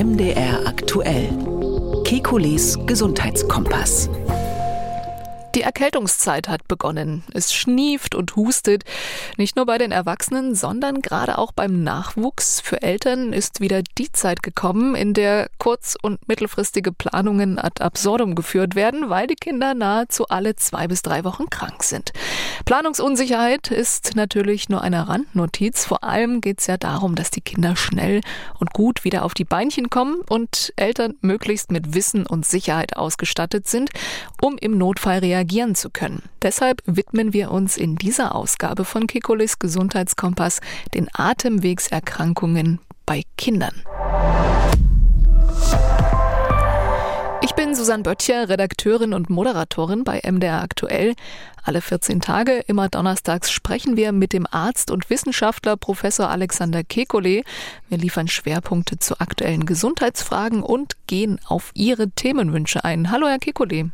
MDR aktuell. Kekules Gesundheitskompass. Die Erkältungszeit hat begonnen. Es schnieft und hustet. Nicht nur bei den Erwachsenen, sondern gerade auch beim Nachwuchs. Für Eltern ist wieder die Zeit gekommen, in der kurz- und mittelfristige Planungen ad absurdum geführt werden, weil die Kinder nahezu alle zwei bis drei Wochen krank sind. Planungsunsicherheit ist natürlich nur eine Randnotiz. Vor allem geht es ja darum, dass die Kinder schnell und gut wieder auf die Beinchen kommen und Eltern möglichst mit Wissen und Sicherheit ausgestattet sind, um im Notfall reagieren reagieren zu können. Deshalb widmen wir uns in dieser Ausgabe von Kekulis Gesundheitskompass den Atemwegserkrankungen bei Kindern. Ich bin Susanne Böttcher, Redakteurin und Moderatorin bei MDR Aktuell. Alle 14 Tage, immer donnerstags, sprechen wir mit dem Arzt und Wissenschaftler Professor Alexander Kekulé. Wir liefern Schwerpunkte zu aktuellen Gesundheitsfragen und gehen auf Ihre Themenwünsche ein. Hallo, Herr Kekulé.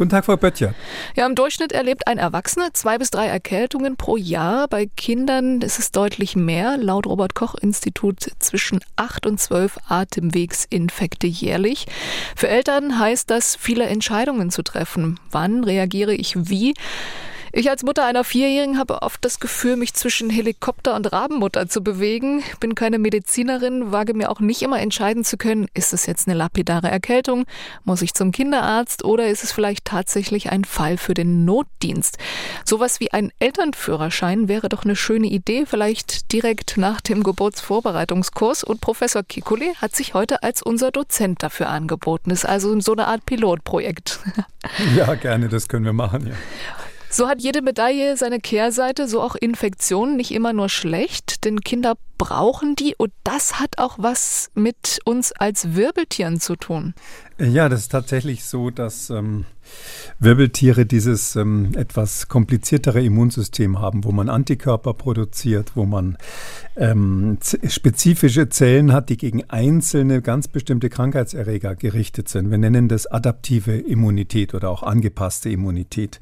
Guten Tag, Frau Böttcher. Ja, im Durchschnitt erlebt ein Erwachsener zwei bis drei Erkältungen pro Jahr. Bei Kindern ist es deutlich mehr. Laut Robert Koch Institut zwischen acht und zwölf Atemwegsinfekte jährlich. Für Eltern heißt das, viele Entscheidungen zu treffen. Wann reagiere ich wie? Ich als Mutter einer Vierjährigen habe oft das Gefühl, mich zwischen Helikopter und Rabenmutter zu bewegen. Bin keine Medizinerin, wage mir auch nicht immer entscheiden zu können, ist es jetzt eine lapidare Erkältung, muss ich zum Kinderarzt oder ist es vielleicht tatsächlich ein Fall für den Notdienst? Sowas wie ein Elternführerschein wäre doch eine schöne Idee, vielleicht direkt nach dem Geburtsvorbereitungskurs. Und Professor Kikule hat sich heute als unser Dozent dafür angeboten. Ist also so eine Art Pilotprojekt. Ja, gerne, das können wir machen, ja. So hat jede Medaille seine Kehrseite, so auch Infektionen, nicht immer nur schlecht, denn Kinder brauchen die und das hat auch was mit uns als Wirbeltieren zu tun. Ja, das ist tatsächlich so, dass ähm, Wirbeltiere dieses ähm, etwas kompliziertere Immunsystem haben, wo man Antikörper produziert, wo man ähm, spezifische Zellen hat, die gegen einzelne ganz bestimmte Krankheitserreger gerichtet sind. Wir nennen das adaptive Immunität oder auch angepasste Immunität.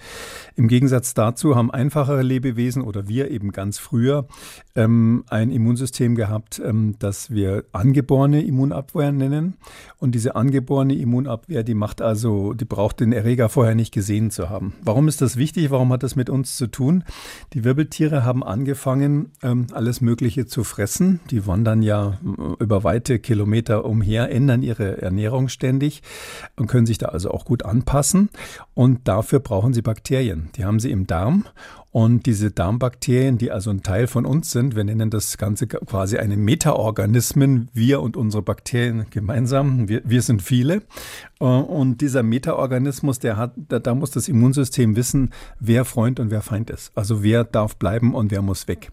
Im Gegensatz dazu haben einfachere Lebewesen oder wir eben ganz früher ähm, ein Immunsystem gehabt, ähm, das wir angeborene Immunabwehr nennen. Und diese angeborene Immunabwehr, die macht also, die braucht den Erreger vorher nicht gesehen zu haben. Warum ist das wichtig? Warum hat das mit uns zu tun? Die Wirbeltiere haben angefangen, ähm, alles Mögliche zu fressen. Die wandern ja äh, über weite Kilometer umher, ändern ihre Ernährung ständig und können sich da also auch gut anpassen. Und dafür brauchen sie Bakterien. Die haben sie im Darm und diese Darmbakterien, die also ein Teil von uns sind, wir nennen das Ganze quasi eine Metaorganismen, wir und unsere Bakterien gemeinsam, wir, wir sind viele. Äh, und dieser Metaorganismus, der hat, da, da muss das Immunsystem wissen, wer Freund und wer Feind ist. Also wer darf bleiben und wer muss weg.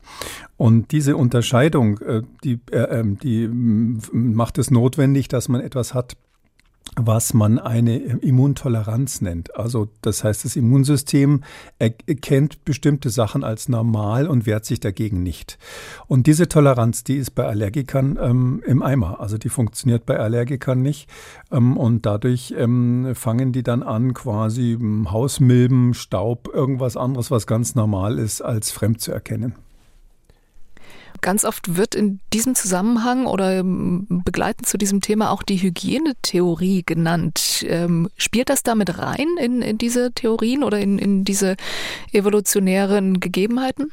Und diese Unterscheidung, äh, die, äh, ähm, die macht es notwendig, dass man etwas hat, was man eine Immuntoleranz nennt. Also das heißt, das Immunsystem erkennt bestimmte Sachen als normal und wehrt sich dagegen nicht. Und diese Toleranz, die ist bei Allergikern ähm, im Eimer. Also die funktioniert bei Allergikern nicht. Ähm, und dadurch ähm, fangen die dann an, quasi ähm, Hausmilben, Staub, irgendwas anderes, was ganz normal ist, als fremd zu erkennen. Ganz oft wird in diesem Zusammenhang oder begleitend zu diesem Thema auch die Hygienetheorie genannt. Ähm, spielt das damit rein in, in diese Theorien oder in, in diese evolutionären Gegebenheiten?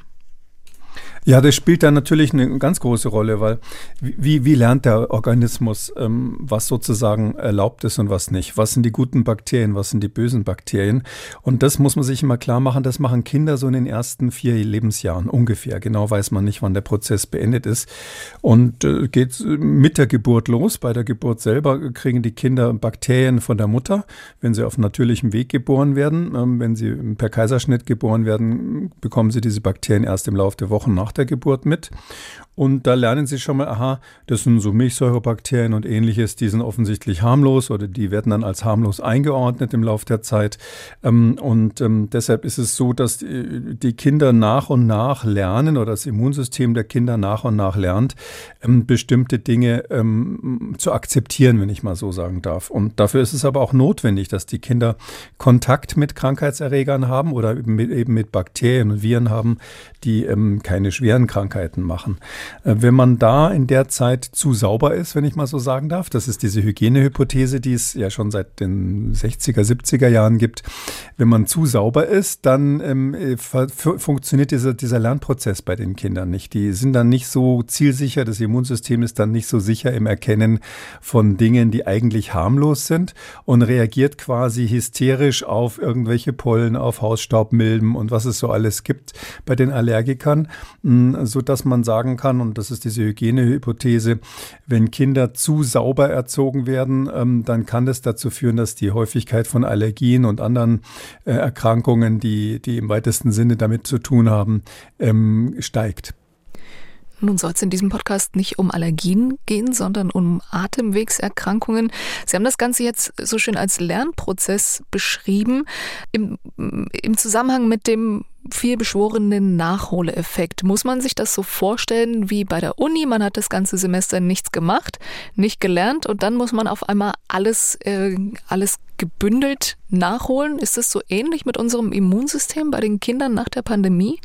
Ja, das spielt da natürlich eine ganz große Rolle, weil wie, wie lernt der Organismus, ähm, was sozusagen erlaubt ist und was nicht? Was sind die guten Bakterien, was sind die bösen Bakterien? Und das muss man sich immer klar machen, das machen Kinder so in den ersten vier Lebensjahren ungefähr. Genau weiß man nicht, wann der Prozess beendet ist. Und äh, geht mit der Geburt los. Bei der Geburt selber kriegen die Kinder Bakterien von der Mutter, wenn sie auf natürlichem Weg geboren werden. Ähm, wenn sie per Kaiserschnitt geboren werden, bekommen sie diese Bakterien erst im Laufe der Wochen nach der Geburt mit. Und da lernen Sie schon mal, aha, das sind so Milchsäurebakterien und ähnliches, die sind offensichtlich harmlos oder die werden dann als harmlos eingeordnet im Laufe der Zeit. Ähm, und ähm, deshalb ist es so, dass die Kinder nach und nach lernen oder das Immunsystem der Kinder nach und nach lernt, ähm, bestimmte Dinge zu akzeptieren, wenn ich mal so sagen darf. Und dafür ist es aber auch notwendig, dass die Kinder Kontakt mit Krankheitserregern haben oder eben mit, eben mit Bakterien und Viren haben, die keine schweren Krankheiten machen. Äh, wenn man da in der Zeit zu sauber ist, wenn ich mal so sagen darf, das ist diese Hygienehypothese, die es ja schon seit den 60er, 70er Jahren gibt. Wenn man zu sauber ist, dann ähm, äh, funktioniert dieser, dieser Lernprozess bei den Kindern nicht. Die sind dann nicht so zielsicher, das Immunsystem ist dann nicht so sicher im Erkennen von Dingen, die eigentlich harmlos sind und reagiert quasi hysterisch auf irgendwelche Pollen, auf Hausstaubmilben und was es so alles gibt bei den Allergikern, mm, so dass man sagen kann, und das ist diese Hygienehypothese, wenn Kinder zu sauber erzogen werden, ähm, dann kann das dazu führen, dass die Häufigkeit von Allergien und anderen äh, Erkrankungen, die, die im weitesten Sinne damit zu tun haben, ähm, steigt. Nun soll es in diesem Podcast nicht um Allergien gehen, sondern um Atemwegserkrankungen. Sie haben das Ganze jetzt so schön als Lernprozess beschrieben. Im, im Zusammenhang mit dem viel beschworenen Nachholeeffekt. Muss man sich das so vorstellen wie bei der Uni? Man hat das ganze Semester nichts gemacht, nicht gelernt und dann muss man auf einmal alles, äh, alles gebündelt nachholen. Ist das so ähnlich mit unserem Immunsystem bei den Kindern nach der Pandemie?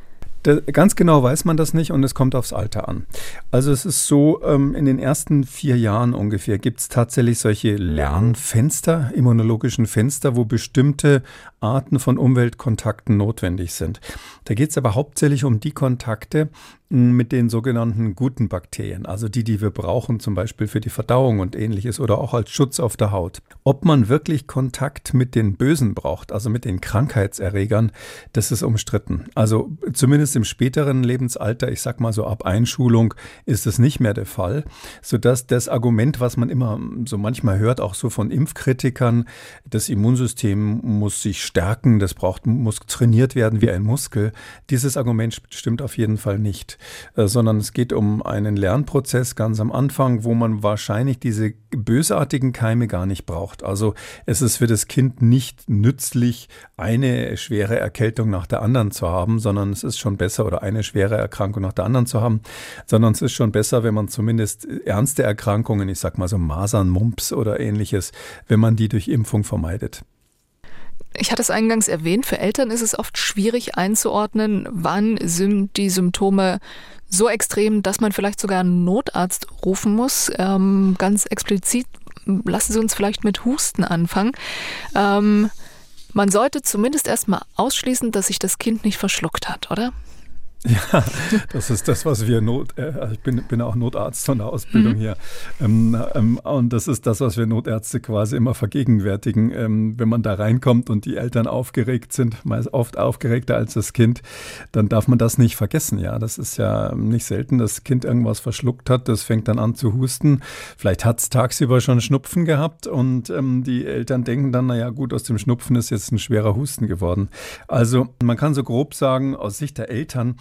Ganz genau weiß man das nicht und es kommt aufs Alter an. Also es ist so, ähm, in den ersten vier Jahren ungefähr gibt es tatsächlich solche Lernfenster, immunologischen Fenster, wo bestimmte Arten von Umweltkontakten notwendig sind. Da geht es aber hauptsächlich um die Kontakte, mit den sogenannten guten Bakterien, also die, die wir brauchen, zum Beispiel für die Verdauung und ähnliches oder auch als Schutz auf der Haut. Ob man wirklich Kontakt mit den Bösen braucht, also mit den Krankheitserregern, das ist umstritten. Also zumindest im späteren Lebensalter, ich sag mal so ab Einschulung, ist das nicht mehr der Fall, sodass das Argument, was man immer so manchmal hört, auch so von Impfkritikern, das Immunsystem muss sich stärken, das braucht, muss trainiert werden wie ein Muskel, dieses Argument stimmt auf jeden Fall nicht. Äh, sondern es geht um einen Lernprozess ganz am Anfang, wo man wahrscheinlich diese bösartigen Keime gar nicht braucht. Also es ist für das Kind nicht nützlich, eine schwere Erkältung nach der anderen zu haben, sondern es ist schon besser oder eine schwere Erkrankung nach der anderen zu haben, sondern es ist schon besser, wenn man zumindest ernste Erkrankungen, ich sag mal so Masern, Mumps oder ähnliches, wenn man die durch Impfung vermeidet. Ich hatte es eingangs erwähnt, für Eltern ist es oft schwierig einzuordnen, wann sind die Symptome so extrem, dass man vielleicht sogar einen Notarzt rufen muss. Ähm, ganz explizit lassen Sie uns vielleicht mit Husten anfangen. Ähm, man sollte zumindest erstmal ausschließen, dass sich das Kind nicht verschluckt hat, oder? Ja, das ist das, was wir Not, äh, also ich bin, bin auch Notarzt von der Ausbildung mhm. hier. Ähm, ähm, und das ist das, was wir Notärzte quasi immer vergegenwärtigen. Ähm, wenn man da reinkommt und die Eltern aufgeregt sind, meist oft aufgeregter als das Kind, dann darf man das nicht vergessen. Ja, das ist ja nicht selten, dass das Kind irgendwas verschluckt hat, das fängt dann an zu husten. Vielleicht hat es tagsüber schon Schnupfen gehabt und ähm, die Eltern denken dann, naja gut, aus dem Schnupfen ist jetzt ein schwerer Husten geworden. Also man kann so grob sagen, aus Sicht der Eltern,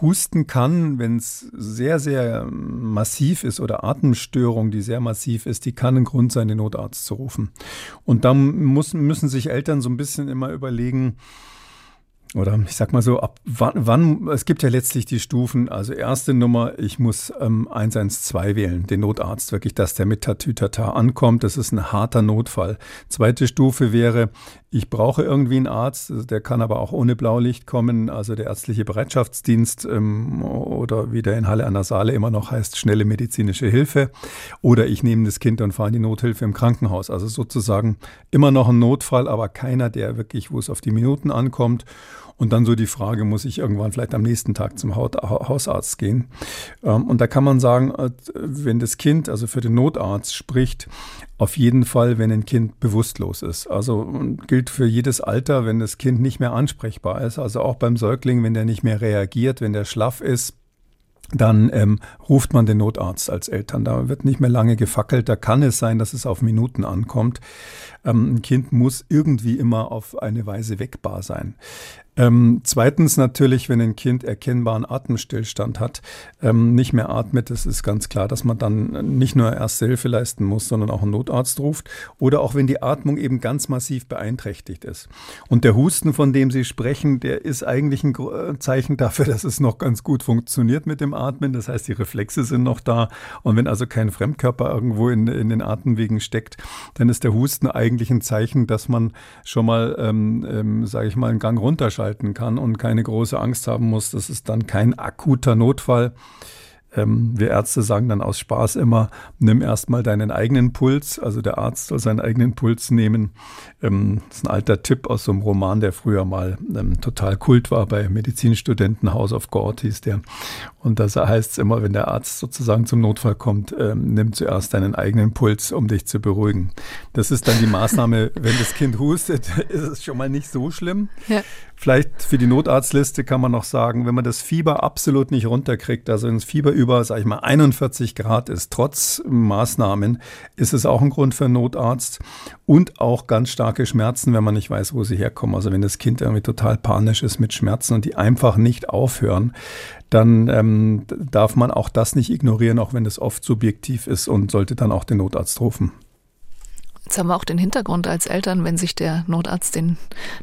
Husten kann, wenn es sehr, sehr massiv ist oder Atemstörung, die sehr massiv ist, die kann ein Grund sein, den Notarzt zu rufen. Und dann muss, müssen sich Eltern so ein bisschen immer überlegen, oder ich sag mal so, ab wann, wann, es gibt ja letztlich die Stufen, also erste Nummer, ich muss ähm, 112 wählen, den Notarzt, wirklich, dass der mit Tatütata ankommt, das ist ein harter Notfall. Zweite Stufe wäre, ich brauche irgendwie einen Arzt, der kann aber auch ohne Blaulicht kommen, also der ärztliche Bereitschaftsdienst ähm, oder wie der in Halle an der Saale immer noch heißt, schnelle medizinische Hilfe. Oder ich nehme das Kind und fahre in die Nothilfe im Krankenhaus. Also sozusagen immer noch ein Notfall, aber keiner, der wirklich, wo es auf die Minuten ankommt. Und dann so die Frage, muss ich irgendwann vielleicht am nächsten Tag zum Hausarzt gehen? Ähm, und da kann man sagen, äh, wenn das Kind also für den Notarzt spricht, auf jeden Fall, wenn ein Kind bewusstlos ist. Also gilt für jedes Alter, wenn das Kind nicht mehr ansprechbar ist. Also auch beim Säugling, wenn der nicht mehr reagiert, wenn der schlaff ist, dann ähm, ruft man den Notarzt als Eltern. Da wird nicht mehr lange gefackelt. Da kann es sein, dass es auf Minuten ankommt. Ähm, ein Kind muss irgendwie immer auf eine Weise wegbar sein. Ähm, zweitens natürlich, wenn ein Kind erkennbaren Atemstillstand hat, ähm, nicht mehr atmet, das ist ganz klar, dass man dann nicht nur Erste Hilfe leisten muss, sondern auch einen Notarzt ruft. Oder auch wenn die Atmung eben ganz massiv beeinträchtigt ist. Und der Husten, von dem Sie sprechen, der ist eigentlich ein äh, Zeichen dafür, dass es noch ganz gut funktioniert mit dem Atmen. Das heißt, die Reflexe sind noch da. Und wenn also kein Fremdkörper irgendwo in, in den Atemwegen steckt, dann ist der Husten eigentlich ein Zeichen, dass man schon mal, ähm, ähm, sage ich mal, einen Gang runterschaltet ausschalten kann und keine große Angst haben muss. Das ist dann kein akuter Notfall. Ähm, wir Ärzte sagen dann aus Spaß immer, nimm erstmal deinen eigenen Puls. Also der Arzt soll seinen eigenen Puls nehmen. Ähm, das ist ein alter Tipp aus so einem Roman, der früher mal ähm, total kult war bei Medizinstudenten. House of God hieß der. Und da heißt es immer, wenn der Arzt sozusagen zum Notfall kommt, ähm, nimm zuerst deinen eigenen Puls, um dich zu beruhigen. Das ist dann die Maßnahme, wenn das Kind hustet, ist es schon mal nicht so schlimm. Ja. Vielleicht für die Notarztliste kann man noch sagen, wenn man das Fieber absolut nicht runterkriegt, also wenn das Fieber über, sag ich mal, 41 Grad ist, trotz Maßnahmen, ist es auch ein Grund für einen Notarzt. Und auch ganz starke Schmerzen, wenn man nicht weiß, wo sie herkommen. Also wenn das Kind irgendwie total panisch ist mit Schmerzen und die einfach nicht aufhören, dann ähm, darf man auch das nicht ignorieren, auch wenn das oft subjektiv ist und sollte dann auch den Notarzt rufen. Jetzt haben wir auch den Hintergrund als Eltern, wenn sich der Notarzt den,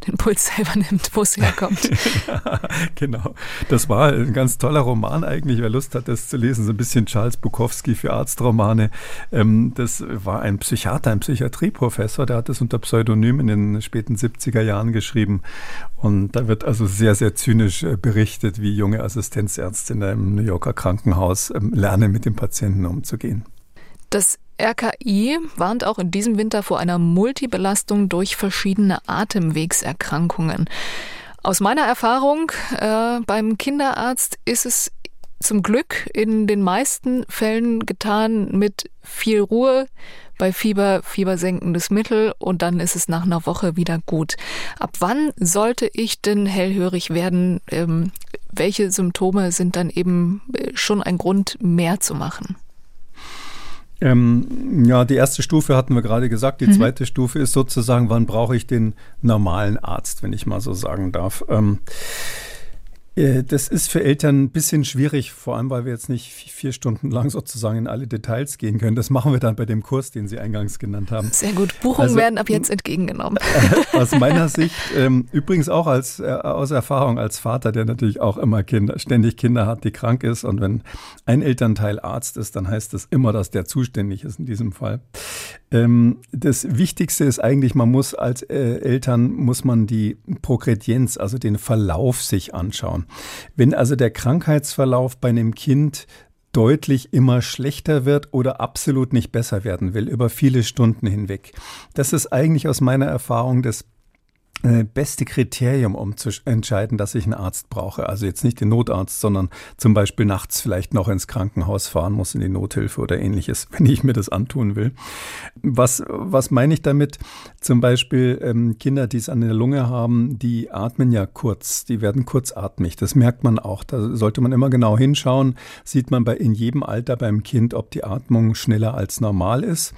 den Puls selber nimmt, wo es herkommt. ja, genau. Das war ein ganz toller Roman eigentlich. Wer Lust hat, das zu lesen, so ein bisschen Charles Bukowski für Arztromane. Ähm, das war ein Psychiater, ein Psychiatrieprofessor, der hat das unter Pseudonym in den späten 70er Jahren geschrieben. Und da wird also sehr, sehr zynisch äh, berichtet, wie junge Assistenzärzte in einem New Yorker Krankenhaus ähm, lernen, mit dem Patienten umzugehen. Das RKI warnt auch in diesem Winter vor einer Multibelastung durch verschiedene Atemwegserkrankungen. Aus meiner Erfahrung äh, beim Kinderarzt ist es zum Glück in den meisten Fällen getan mit viel Ruhe, bei Fieber fiebersenkendes Mittel und dann ist es nach einer Woche wieder gut. Ab wann sollte ich denn hellhörig werden? Ähm, welche Symptome sind dann eben äh, schon ein Grund, mehr zu machen? Ähm, ja, die erste Stufe hatten wir gerade gesagt. Die mhm. zweite Stufe ist sozusagen, wann brauche ich den normalen Arzt, wenn ich mal so sagen darf. Ähm, äh, das ist für Eltern ein bisschen schwierig, vor allem weil wir jetzt nicht vier Stunden lang sozusagen in alle Details gehen können. Das machen wir dann bei dem Kurs, den Sie eingangs genannt haben. Sehr gut. Buchungen also, werden ab jetzt entgegengenommen. Aus meiner Sicht, ähm, übrigens auch als, äh, aus Erfahrung als Vater, der natürlich auch immer Kinder, ständig Kinder hat, die krank ist. Und wenn ein Elternteil Arzt ist, dann heißt das immer, dass der zuständig ist in diesem Fall. Ähm, das Wichtigste ist eigentlich, man muss als äh, Eltern, muss man die Progredienz, also den Verlauf sich anschauen. Wenn also der Krankheitsverlauf bei einem Kind deutlich immer schlechter wird oder absolut nicht besser werden will über viele Stunden hinweg. Das ist eigentlich aus meiner Erfahrung das beste Kriterium, um zu entscheiden, dass ich einen Arzt brauche. Also jetzt nicht den Notarzt, sondern zum Beispiel nachts vielleicht noch ins Krankenhaus fahren muss, in die Nothilfe oder ähnliches, wenn ich mir das antun will. Was, was meine ich damit? Zum Beispiel ähm, Kinder, die es an der Lunge haben, die atmen ja kurz, die werden kurzatmig. Das merkt man auch. Da sollte man immer genau hinschauen. Sieht man bei in jedem Alter beim Kind, ob die Atmung schneller als normal ist.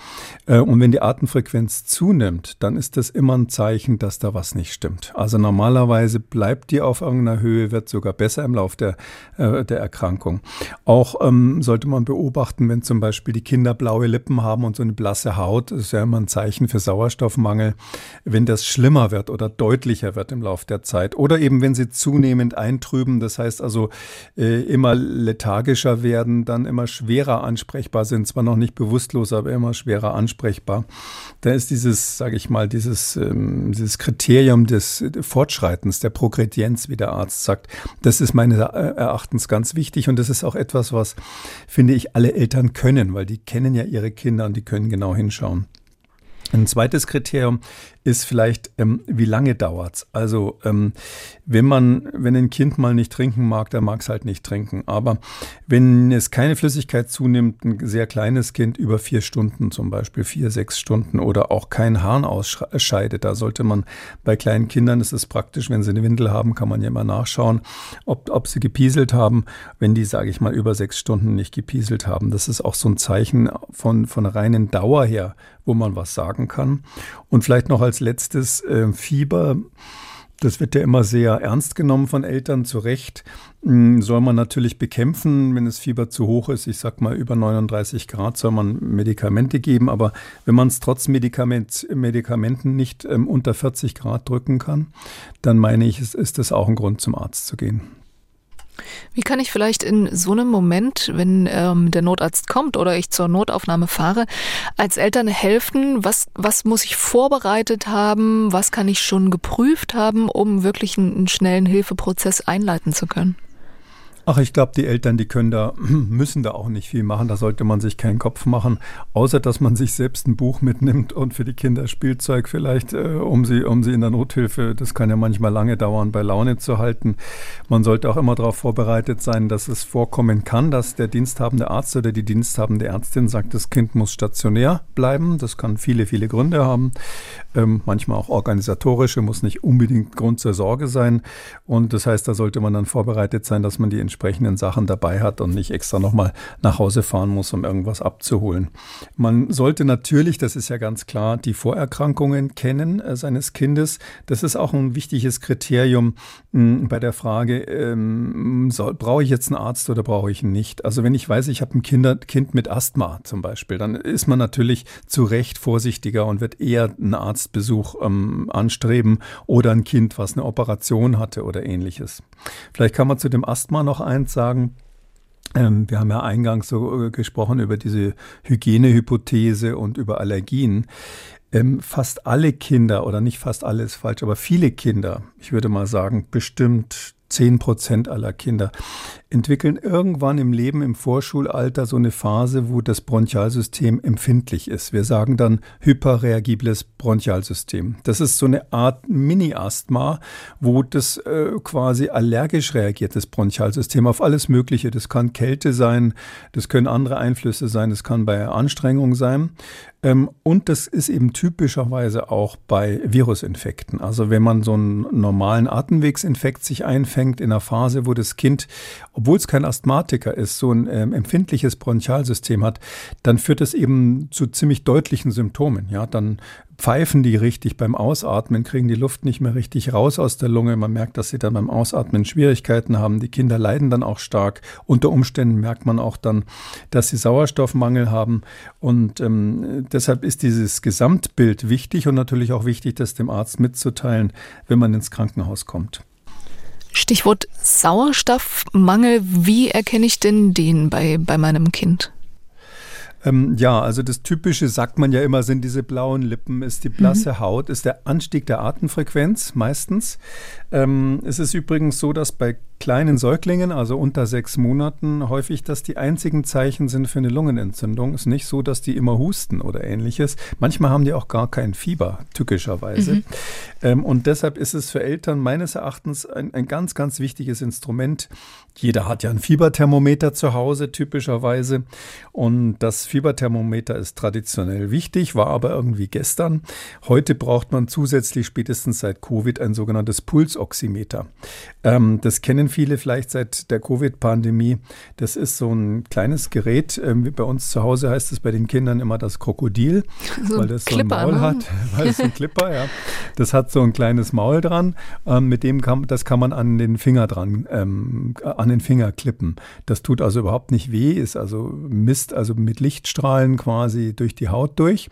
Äh, und wenn die Atemfrequenz zunimmt, dann ist das immer ein Zeichen, dass da was was nicht stimmt. Also normalerweise bleibt die auf irgendeiner Höhe, wird sogar besser im Lauf der, äh, der Erkrankung. Auch ähm, sollte man beobachten, wenn zum Beispiel die Kinder blaue Lippen haben und so eine blasse Haut, das ist ja immer ein Zeichen für Sauerstoffmangel. Wenn das schlimmer wird oder deutlicher wird im Lauf der Zeit oder eben wenn sie zunehmend eintrüben, das heißt also äh, immer lethargischer werden, dann immer schwerer ansprechbar sind, zwar noch nicht bewusstlos, aber immer schwerer ansprechbar. Da ist dieses, sage ich mal, dieses, ähm, dieses Kriterium, Kriterium des Fortschreitens, der Progredienz, wie der Arzt sagt. Das ist meines Erachtens ganz wichtig und das ist auch etwas, was, finde ich, alle Eltern können, weil die kennen ja ihre Kinder und die können genau hinschauen. Ein zweites Kriterium ist vielleicht, ähm, wie lange dauert's? Also ähm, wenn man, wenn ein Kind mal nicht trinken mag, dann mag es halt nicht trinken. Aber wenn es keine Flüssigkeit zunimmt, ein sehr kleines Kind über vier Stunden zum Beispiel, vier, sechs Stunden oder auch kein Harn ausscheidet, da sollte man bei kleinen Kindern, ist es praktisch, wenn sie eine Windel haben, kann man ja mal nachschauen, ob, ob sie gepieselt haben. Wenn die, sage ich mal, über sechs Stunden nicht gepieselt haben, das ist auch so ein Zeichen von, von reinen Dauer her, wo man was sagen kann. Und vielleicht noch als letztes äh, Fieber. Das wird ja immer sehr ernst genommen von Eltern, zu Recht. Hm, soll man natürlich bekämpfen, wenn das Fieber zu hoch ist. Ich sag mal, über 39 Grad soll man Medikamente geben. Aber wenn man es trotz Medikament, Medikamenten nicht ähm, unter 40 Grad drücken kann, dann meine ich, ist, ist das auch ein Grund, zum Arzt zu gehen. Wie kann ich vielleicht in so einem Moment, wenn ähm, der Notarzt kommt oder ich zur Notaufnahme fahre, als Eltern helfen? Was, was muss ich vorbereitet haben? Was kann ich schon geprüft haben, um wirklich einen, einen schnellen Hilfeprozess einleiten zu können? Ach, ich glaube, die Eltern, die können da, müssen da auch nicht viel machen. Da sollte man sich keinen Kopf machen, außer dass man sich selbst ein Buch mitnimmt und für die Kinder Spielzeug vielleicht, äh, um sie, um sie in der Nothilfe, das kann ja manchmal lange dauern, bei Laune zu halten. Man sollte auch immer darauf vorbereitet sein, dass es vorkommen kann, dass der diensthabende Arzt oder die diensthabende Ärztin sagt, das Kind muss stationär bleiben. Das kann viele, viele Gründe haben. Ähm, manchmal auch organisatorische, muss nicht unbedingt Grund zur Sorge sein. Und das heißt, da sollte man dann vorbereitet sein, dass man die entsprechenden Sachen dabei hat und nicht extra nochmal nach Hause fahren muss, um irgendwas abzuholen. Man sollte natürlich, das ist ja ganz klar, die Vorerkrankungen kennen äh, seines Kindes. Das ist auch ein wichtiges Kriterium mh, hm, bei der Frage, ähm, brauche ich jetzt einen Arzt oder brauche ich ihn nicht? Also wenn ich weiß, ich habe ein Kinder, Kind mit Asthma zum Beispiel, dann ist man natürlich zu Recht vorsichtiger und wird eher einen Arztbesuch ähm, anstreben oder ein Kind, was eine Operation hatte oder ähnliches. Vielleicht kann man zu dem Asthma noch eins sagen. Ähm, wir haben ja eingangs so äh, gesprochen über diese Hygienehypothese und über Allergien. Ähm, fast alle Kinder, oder nicht fast alle ist falsch, aber viele Kinder, ich würde mal sagen, bestimmt 10 Prozent aller Kinder entwickeln irgendwann im Leben im Vorschulalter so eine Phase, wo das Bronchialsystem empfindlich ist. Wir sagen dann hyperreagibles Bronchialsystem. Das ist so eine Art Mini-Asthma, wo das äh, quasi allergisch reagiert, das Bronchialsystem auf alles Mögliche. Das kann Kälte sein, das können andere Einflüsse sein, das kann bei Anstrengung sein. Ähm, und das ist eben typischerweise auch bei Virusinfekten. Also wenn man so einen normalen Atemwegsinfekt sich einfängt in einer Phase, wo das Kind, obwohl es kein Asthmatiker ist, so ein ähm, empfindliches Bronchialsystem hat, dann führt es eben zu ziemlich deutlichen Symptomen. Ja, dann pfeifen die richtig beim Ausatmen, kriegen die Luft nicht mehr richtig raus aus der Lunge. Man merkt, dass sie dann beim Ausatmen Schwierigkeiten haben. Die Kinder leiden dann auch stark. Unter Umständen merkt man auch dann, dass sie Sauerstoffmangel haben. Und ähm, deshalb ist dieses Gesamtbild wichtig und natürlich auch wichtig, das dem Arzt mitzuteilen, wenn man ins Krankenhaus kommt. Stichwort Sauerstoffmangel. Wie erkenne ich denn den bei, bei meinem Kind? Ähm, ja, also das Typische, sagt man ja immer, sind diese blauen Lippen, ist die blasse mhm. Haut, ist der Anstieg der Atemfrequenz meistens. Ähm, es ist übrigens so, dass bei kleinen Säuglingen, also unter sechs Monaten, häufig das die einzigen Zeichen sind für eine Lungenentzündung. Es ist nicht so, dass die immer husten oder ähnliches. Manchmal haben die auch gar kein Fieber, tückischerweise. Mhm. Ähm, und deshalb ist es für Eltern meines Erachtens ein, ein ganz, ganz wichtiges Instrument. Jeder hat ja ein Fieberthermometer zu Hause, typischerweise. Und das Fieberthermometer ist traditionell wichtig, war aber irgendwie gestern. Heute braucht man zusätzlich spätestens seit Covid ein sogenanntes Pulsoximeter. Ähm, das kennen viele vielleicht seit der Covid-Pandemie. Das ist so ein kleines Gerät. Ähm, bei uns zu Hause heißt es bei den Kindern immer das Krokodil, so weil das so ein Maul ne? hat. Weil es ein Clipper, ja. Das hat so ein kleines Maul dran. Ähm, mit dem kann, das kann man an den Finger dran, ähm, an den Finger klippen. Das tut also überhaupt nicht weh, ist also misst also mit Lichtstrahlen quasi durch die Haut durch.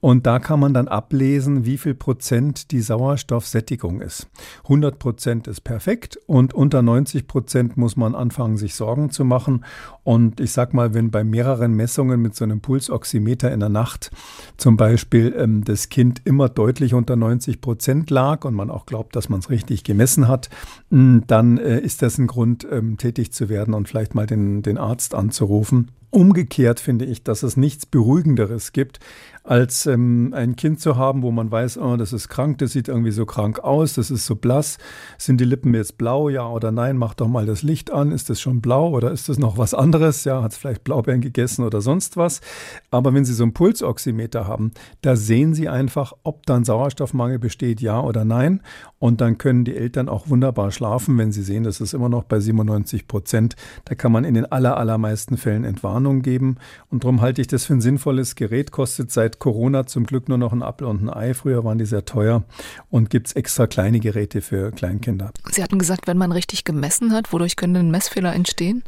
Und da kann man dann ablesen, wie viel Prozent die Sauerstoffsättigung ist. 100 Prozent ist perfekt und unter 90 Prozent muss man anfangen, sich Sorgen zu machen. Und ich sag mal, wenn bei mehreren Messungen mit so einem Pulsoximeter in der Nacht zum Beispiel ähm, das Kind immer deutlich unter 90 Prozent lag und man auch glaubt, dass man es richtig gemessen hat, hm, dann äh, ist das ein Grund, ähm, tätig zu werden und vielleicht mal den, den Arzt anzurufen. Umgekehrt finde ich, dass es nichts Beruhigenderes gibt, als ähm, ein Kind zu haben, wo man weiß, oh, das ist krank, das sieht irgendwie so krank aus, das ist so blass. Sind die Lippen jetzt blau, ja oder nein? Mach doch mal das Licht an. Ist das schon blau oder ist das noch was anderes? Ja, hat es vielleicht Blaubeeren gegessen oder sonst was. Aber wenn Sie so ein Pulsoximeter haben, da sehen Sie einfach, ob dann Sauerstoffmangel besteht, ja oder nein. Und dann können die Eltern auch wunderbar schlafen, wenn sie sehen, das ist immer noch bei 97 Prozent. Da kann man in den aller, allermeisten Fällen Entwarnung geben. Und darum halte ich das für ein sinnvolles Gerät, kostet seit Corona zum Glück nur noch ein Apfel und ein Ei. Früher waren die sehr teuer und gibt es extra kleine Geräte für Kleinkinder. Sie hatten gesagt, wenn man richtig gemessen hat, wodurch können denn Messfehler entstehen?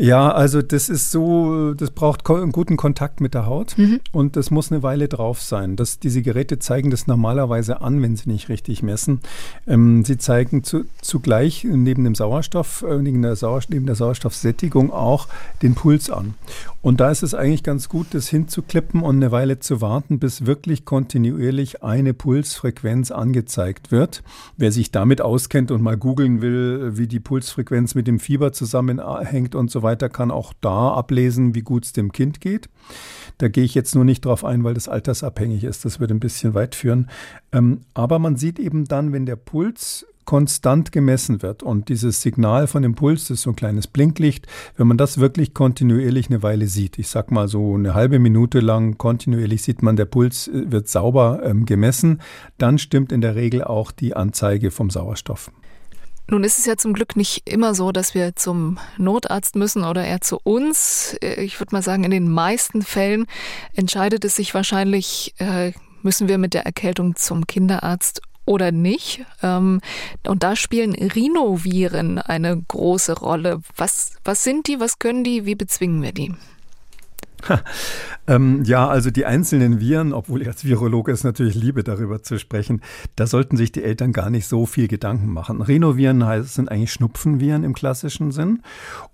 Ja, also das ist so, das braucht einen guten Kontakt mit der Haut mhm. und das muss eine Weile drauf sein. Das, diese Geräte zeigen das normalerweise an, wenn sie nicht richtig messen. Ähm, sie zeigen zu, zugleich neben dem Sauerstoff, äh, neben, der Sauerstoff, neben der Sauerstoffsättigung auch den Puls an. Und da ist es eigentlich ganz gut, das hinzuklippen und eine Weile zu warten, bis wirklich kontinuierlich eine Pulsfrequenz angezeigt wird. Wer sich damit auskennt und mal googeln will, wie die Pulsfrequenz mit dem Fieber zusammenhängt und so weiter, kann auch da ablesen, wie gut es dem Kind geht. Da gehe ich jetzt nur nicht drauf ein, weil das altersabhängig ist. Das würde ein bisschen weit führen. Ähm, aber man sieht eben dann, wenn der Puls konstant gemessen wird. Und dieses Signal von dem Puls, das ist so ein kleines Blinklicht, wenn man das wirklich kontinuierlich eine Weile sieht, ich sag mal so eine halbe Minute lang kontinuierlich sieht man, der Puls äh, wird sauber ähm, gemessen, dann stimmt in der Regel auch die Anzeige vom Sauerstoff. Nun ist es ja zum Glück nicht immer so, dass wir zum Notarzt müssen oder eher zu uns. Ich würde mal sagen, in den meisten Fällen entscheidet es sich wahrscheinlich, äh, müssen wir mit der Erkältung zum Kinderarzt oder nicht. Ähm, und da spielen Rhinoviren eine große Rolle. Was, was sind die, was können die, wie bezwingen wir die? ähm, ja, also die einzelnen Viren, obwohl ich als Virologe es natürlich liebe, darüber zu sprechen, da sollten sich die Eltern gar nicht so viel Gedanken machen. Rhinoviren heißt, sind eigentlich Schnupfenviren im klassischen Sinn.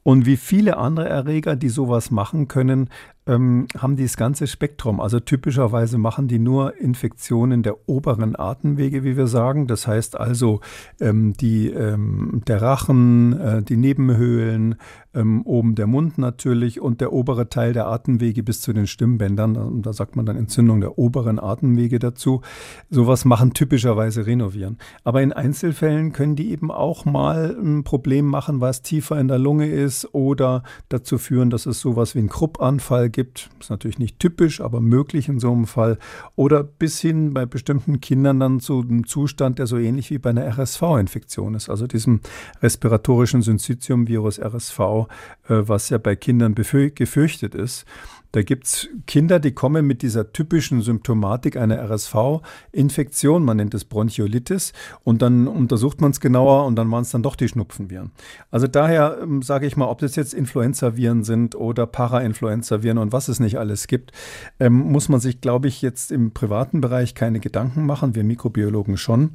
Und wie viele andere Erreger, die sowas machen können, ähm, haben die das ganze Spektrum. Also typischerweise machen die nur Infektionen der oberen Atemwege, wie wir sagen. Das heißt also ähm, die, ähm, der Rachen, äh, die Nebenhöhlen, ähm, oben der Mund natürlich und der obere Teil der Atemwege bis zu den Stimmbändern. Und da sagt man dann Entzündung der oberen Atemwege dazu. Sowas machen typischerweise Renovieren. Aber in Einzelfällen können die eben auch mal ein Problem machen, was tiefer in der Lunge ist oder dazu führen, dass es sowas wie einen Kruppanfall gibt. Ist natürlich nicht typisch, aber möglich in so einem Fall. Oder bis hin bei bestimmten Kindern dann zu einem Zustand, der so ähnlich wie bei einer RSV-Infektion ist, also diesem respiratorischen Syncytium-Virus RSV, äh, was ja bei Kindern gefürchtet ist. Da gibt es Kinder, die kommen mit dieser typischen Symptomatik einer RSV-Infektion, man nennt es Bronchiolitis, und dann untersucht man es genauer und dann waren es dann doch die Schnupfenviren. Also daher ähm, sage ich mal, ob das jetzt Influenza-Viren sind oder Para-Influenza-Viren und was es nicht alles gibt, ähm, muss man sich, glaube ich, jetzt im privaten Bereich keine Gedanken machen, wir Mikrobiologen schon.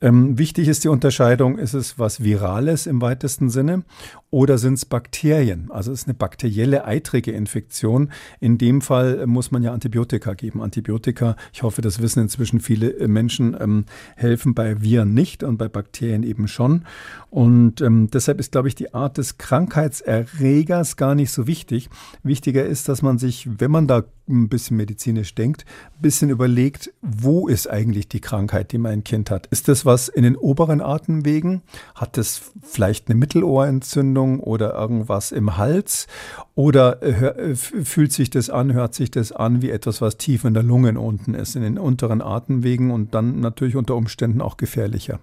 Ähm, wichtig ist die Unterscheidung, ist es was Virales im weitesten Sinne oder sind es Bakterien? Also es ist eine bakterielle eitrige Infektion. In dem Fall muss man ja Antibiotika geben. Antibiotika, ich hoffe, das wissen inzwischen viele äh, Menschen, ähm, helfen bei Viren nicht und bei Bakterien eben schon. Und ähm, deshalb ist, glaube ich, die Art des Krankheitserregers gar nicht so wichtig. Wichtiger ist, dass man sich, wenn man da ein bisschen medizinisch denkt, ein bisschen überlegt, wo ist eigentlich die Krankheit, die mein Kind hat? Ist das was in den oberen Atemwegen? Hat es vielleicht eine Mittelohrentzündung oder irgendwas im Hals? Oder äh, fühlt sich das an, hört sich das an wie etwas, was tief in der Lunge unten ist, in den unteren Atemwegen und dann natürlich unter Umständen auch gefährlicher?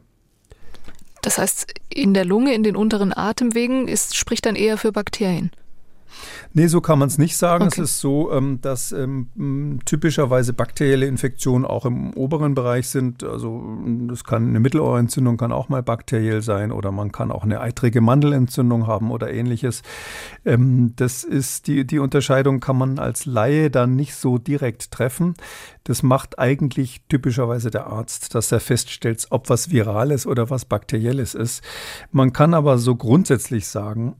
Das heißt, in der Lunge, in den unteren Atemwegen, ist, spricht dann eher für Bakterien. Nee, so kann man es nicht sagen. Okay. Es ist so, ähm, dass ähm, typischerweise bakterielle Infektionen auch im oberen Bereich sind. Also das kann eine Mittelohrentzündung kann auch mal bakteriell sein oder man kann auch eine eitrige Mandelentzündung haben oder ähnliches. Ähm, das ist die, die Unterscheidung kann man als Laie dann nicht so direkt treffen. Das macht eigentlich typischerweise der Arzt, dass er feststellt, ob was Virales oder was Bakterielles ist. Man kann aber so grundsätzlich sagen,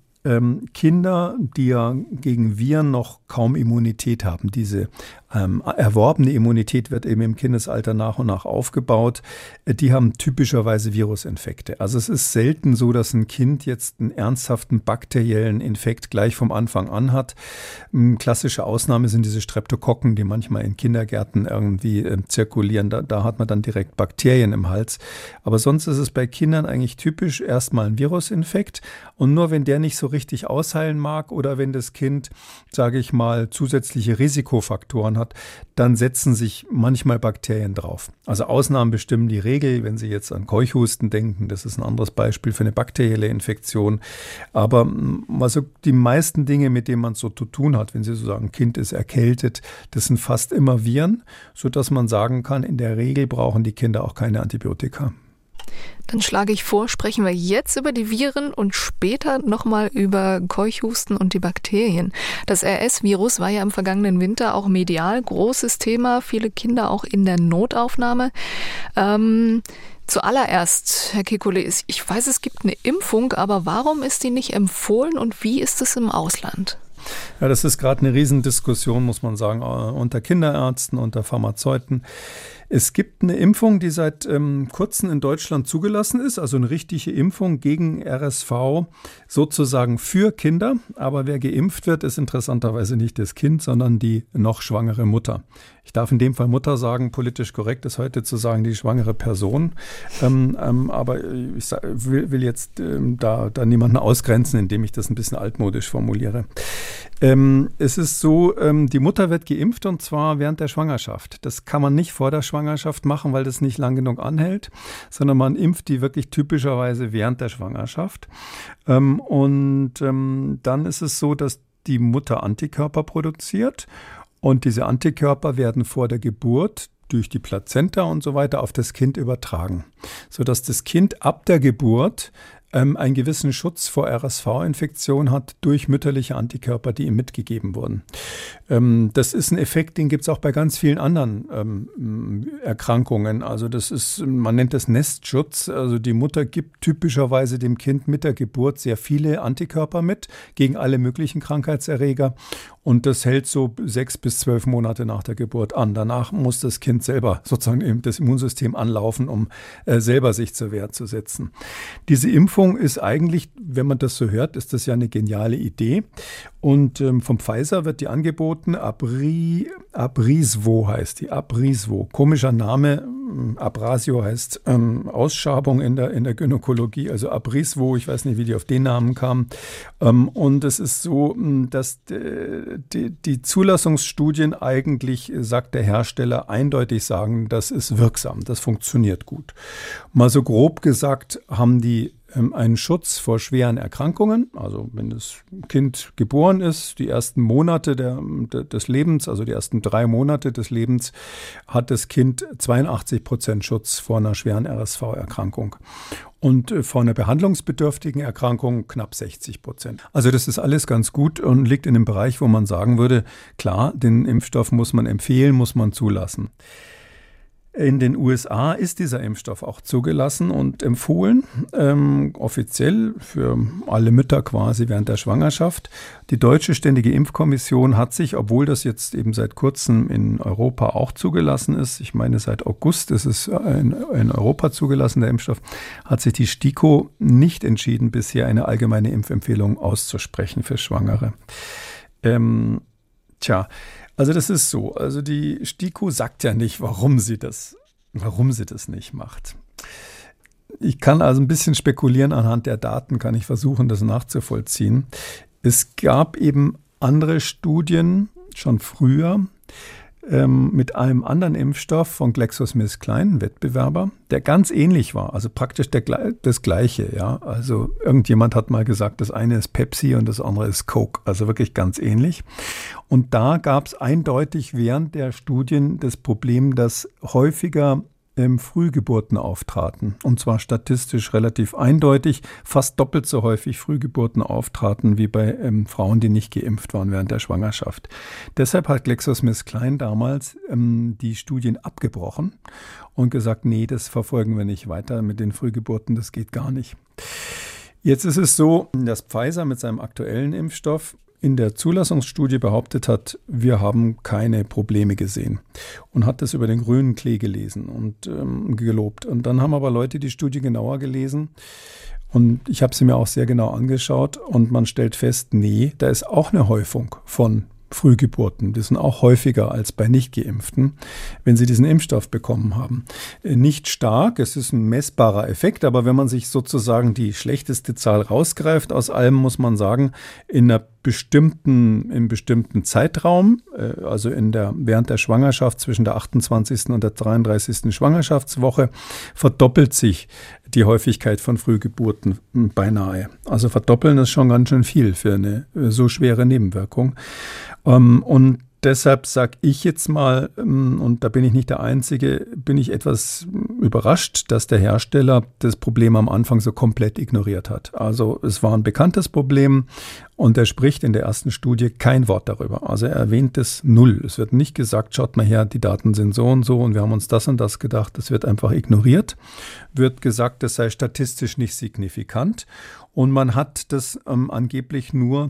Kinder, die ja gegen Viren noch kaum Immunität haben, diese ähm, erworbene Immunität wird eben im Kindesalter nach und nach aufgebaut. Äh, die haben typischerweise Virusinfekte. Also es ist selten so, dass ein Kind jetzt einen ernsthaften bakteriellen Infekt gleich vom Anfang an hat. Ähm, klassische Ausnahme sind diese Streptokokken, die manchmal in Kindergärten irgendwie äh, zirkulieren. Da, da hat man dann direkt Bakterien im Hals. Aber sonst ist es bei Kindern eigentlich typisch erstmal ein Virusinfekt. Und nur wenn der nicht so richtig ausheilen mag oder wenn das Kind, sage ich mal, zusätzliche Risikofaktoren hat, dann setzen sich manchmal Bakterien drauf. Also Ausnahmen bestimmen die Regel, wenn Sie jetzt an Keuchhusten denken, das ist ein anderes Beispiel für eine bakterielle Infektion. Aber also die meisten Dinge, mit denen man so zu tun hat, wenn Sie so sagen, Kind ist erkältet, das sind fast immer Viren, sodass man sagen kann, in der Regel brauchen die Kinder auch keine Antibiotika. Dann schlage ich vor, sprechen wir jetzt über die Viren und später nochmal über Keuchhusten und die Bakterien. Das RS-Virus war ja im vergangenen Winter auch medial großes Thema, viele Kinder auch in der Notaufnahme. Ähm, Zuallererst, Herr Kekulis, ich weiß, es gibt eine Impfung, aber warum ist die nicht empfohlen und wie ist es im Ausland? Ja, das ist gerade eine Riesendiskussion, muss man sagen, äh, unter Kinderärzten, unter Pharmazeuten. Es gibt eine Impfung, die seit ähm, kurzem in Deutschland zugelassen ist, also eine richtige Impfung gegen RSV, sozusagen für Kinder. Aber wer geimpft wird, ist interessanterweise nicht das Kind, sondern die noch schwangere Mutter. Ich darf in dem Fall Mutter sagen, politisch korrekt ist heute zu sagen, die schwangere Person. Ähm, ähm, aber ich will, will jetzt ähm, da, da niemanden ausgrenzen, indem ich das ein bisschen altmodisch formuliere. Ähm, es ist so, ähm, die Mutter wird geimpft und zwar während der Schwangerschaft. Das kann man nicht vor der Schwangerschaft machen, weil das nicht lang genug anhält, sondern man impft die wirklich typischerweise während der Schwangerschaft. Ähm, und dann ist es so, dass die Mutter Antikörper produziert und diese Antikörper werden vor der Geburt durch die Plazenta und so weiter auf das Kind übertragen, sodass das Kind ab der Geburt ähm, einen gewissen Schutz vor RSV-Infektion hat durch mütterliche Antikörper, die ihm mitgegeben wurden. Ähm, das ist ein Effekt, den gibt es auch bei ganz vielen anderen ähm, Erkrankungen. Also das ist, man nennt das Nestschutz. Also die Mutter gibt typischerweise dem Kind mit der Geburt sehr viele Antikörper mit gegen alle möglichen Krankheitserreger. Und das hält so sechs bis zwölf Monate nach der Geburt an. Danach muss das Kind selber sozusagen das Immunsystem anlaufen, um äh, selber sich zur Wehr zu setzen. Diese Impfung ist eigentlich, wenn man das so hört, ist das ja eine geniale Idee. Und ähm, vom Pfizer wird die angeboten. Abri, Abrisvo heißt die. Abrisvo. Komischer Name. Abrasio heißt ähm, Ausschabung in der, in der Gynäkologie. Also Abrisvo, ich weiß nicht, wie die auf den Namen kamen. Ähm, und es ist so, dass die, die Zulassungsstudien eigentlich, sagt der Hersteller, eindeutig sagen, das ist wirksam, das funktioniert gut. Mal so grob gesagt haben die ähm, einen Schutz vor schweren Erkrankungen. Also wenn das Kind geboren ist, die ersten Monate der, des Lebens, also die ersten drei Monate des Lebens, hat das Kind 82 Prozent Schutz vor einer schweren RSV-Erkrankung und äh, vor einer behandlungsbedürftigen Erkrankung knapp 60 Prozent. Also das ist alles ganz gut und liegt in einem Bereich, wo man sagen würde, klar, den Impfstoff muss man empfehlen, muss man zulassen. In den USA ist dieser Impfstoff auch zugelassen und empfohlen, ähm, offiziell für alle Mütter quasi während der Schwangerschaft. Die Deutsche Ständige Impfkommission hat sich, obwohl das jetzt eben seit kurzem in Europa auch zugelassen ist, ich meine seit August ist es in, in Europa zugelassen, der Impfstoff, hat sich die STIKO nicht entschieden, bisher eine allgemeine Impfempfehlung auszusprechen für Schwangere. Ähm, tja, also das ist so. Also die STIKO sagt ja nicht, warum sie das, warum sie das nicht macht. Ich kann also ein bisschen spekulieren anhand der Daten, kann ich versuchen, das nachzuvollziehen. Es gab eben andere Studien schon früher, ähm, mit einem anderen Impfstoff von GlaxoSmithKline, Wettbewerber, der ganz ähnlich war, also praktisch der, das gleiche. Ja, also irgendjemand hat mal gesagt, das eine ist Pepsi und das andere ist Coke, also wirklich ganz ähnlich. Und da gab es eindeutig während der Studien das Problem, dass häufiger ähm, Frühgeburten auftraten. Und zwar statistisch relativ eindeutig, fast doppelt so häufig Frühgeburten auftraten wie bei ähm, Frauen, die nicht geimpft waren während der Schwangerschaft. Deshalb hat GlaxoSmithKline damals ähm, die Studien abgebrochen und gesagt, nee, das verfolgen wir nicht weiter mit den Frühgeburten, das geht gar nicht. Jetzt ist es so, dass Pfizer mit seinem aktuellen Impfstoff in der Zulassungsstudie behauptet hat, wir haben keine Probleme gesehen und hat das über den grünen Klee gelesen und ähm, gelobt. Und dann haben aber Leute die Studie genauer gelesen und ich habe sie mir auch sehr genau angeschaut und man stellt fest, nee, da ist auch eine Häufung von Frühgeburten. Die sind auch häufiger als bei Nichtgeimpften, wenn sie diesen Impfstoff bekommen haben. Äh, nicht stark, es ist ein messbarer Effekt, aber wenn man sich sozusagen die schlechteste Zahl rausgreift aus allem, muss man sagen, in einer bestimmten, im bestimmten Zeitraum, äh, also in der, während der Schwangerschaft zwischen der 28. und der 33. Schwangerschaftswoche, verdoppelt sich die Häufigkeit von Frühgeburten beinahe. Also verdoppeln ist schon ganz schön viel für eine äh, so schwere Nebenwirkung. Ähm, und deshalb sage ich jetzt mal, ähm, und da bin ich nicht der Einzige, bin ich etwas überrascht, dass der Hersteller das Problem am Anfang so komplett ignoriert hat. Also es war ein bekanntes Problem und er spricht in der ersten Studie kein Wort darüber. Also er erwähnt es null. Es wird nicht gesagt, schaut mal her, die Daten sind so und so und wir haben uns das und das gedacht. Es wird einfach ignoriert. Wird gesagt, es sei statistisch nicht signifikant. Und man hat das ähm, angeblich nur